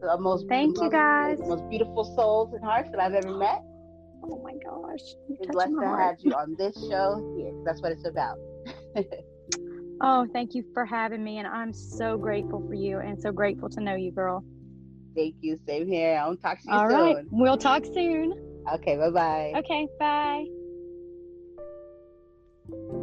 The most, Thank you, guys. the most beautiful souls and hearts that I've ever met. oh my gosh. It's blessed to heart. have you on this show here. That's what it's about. [LAUGHS] Oh, thank you for having me. And I'm so grateful for you and so grateful to know you, girl. Thank you. Same here. I'll talk to you All soon. right. We'll talk soon. Okay, bye bye. Okay. Bye.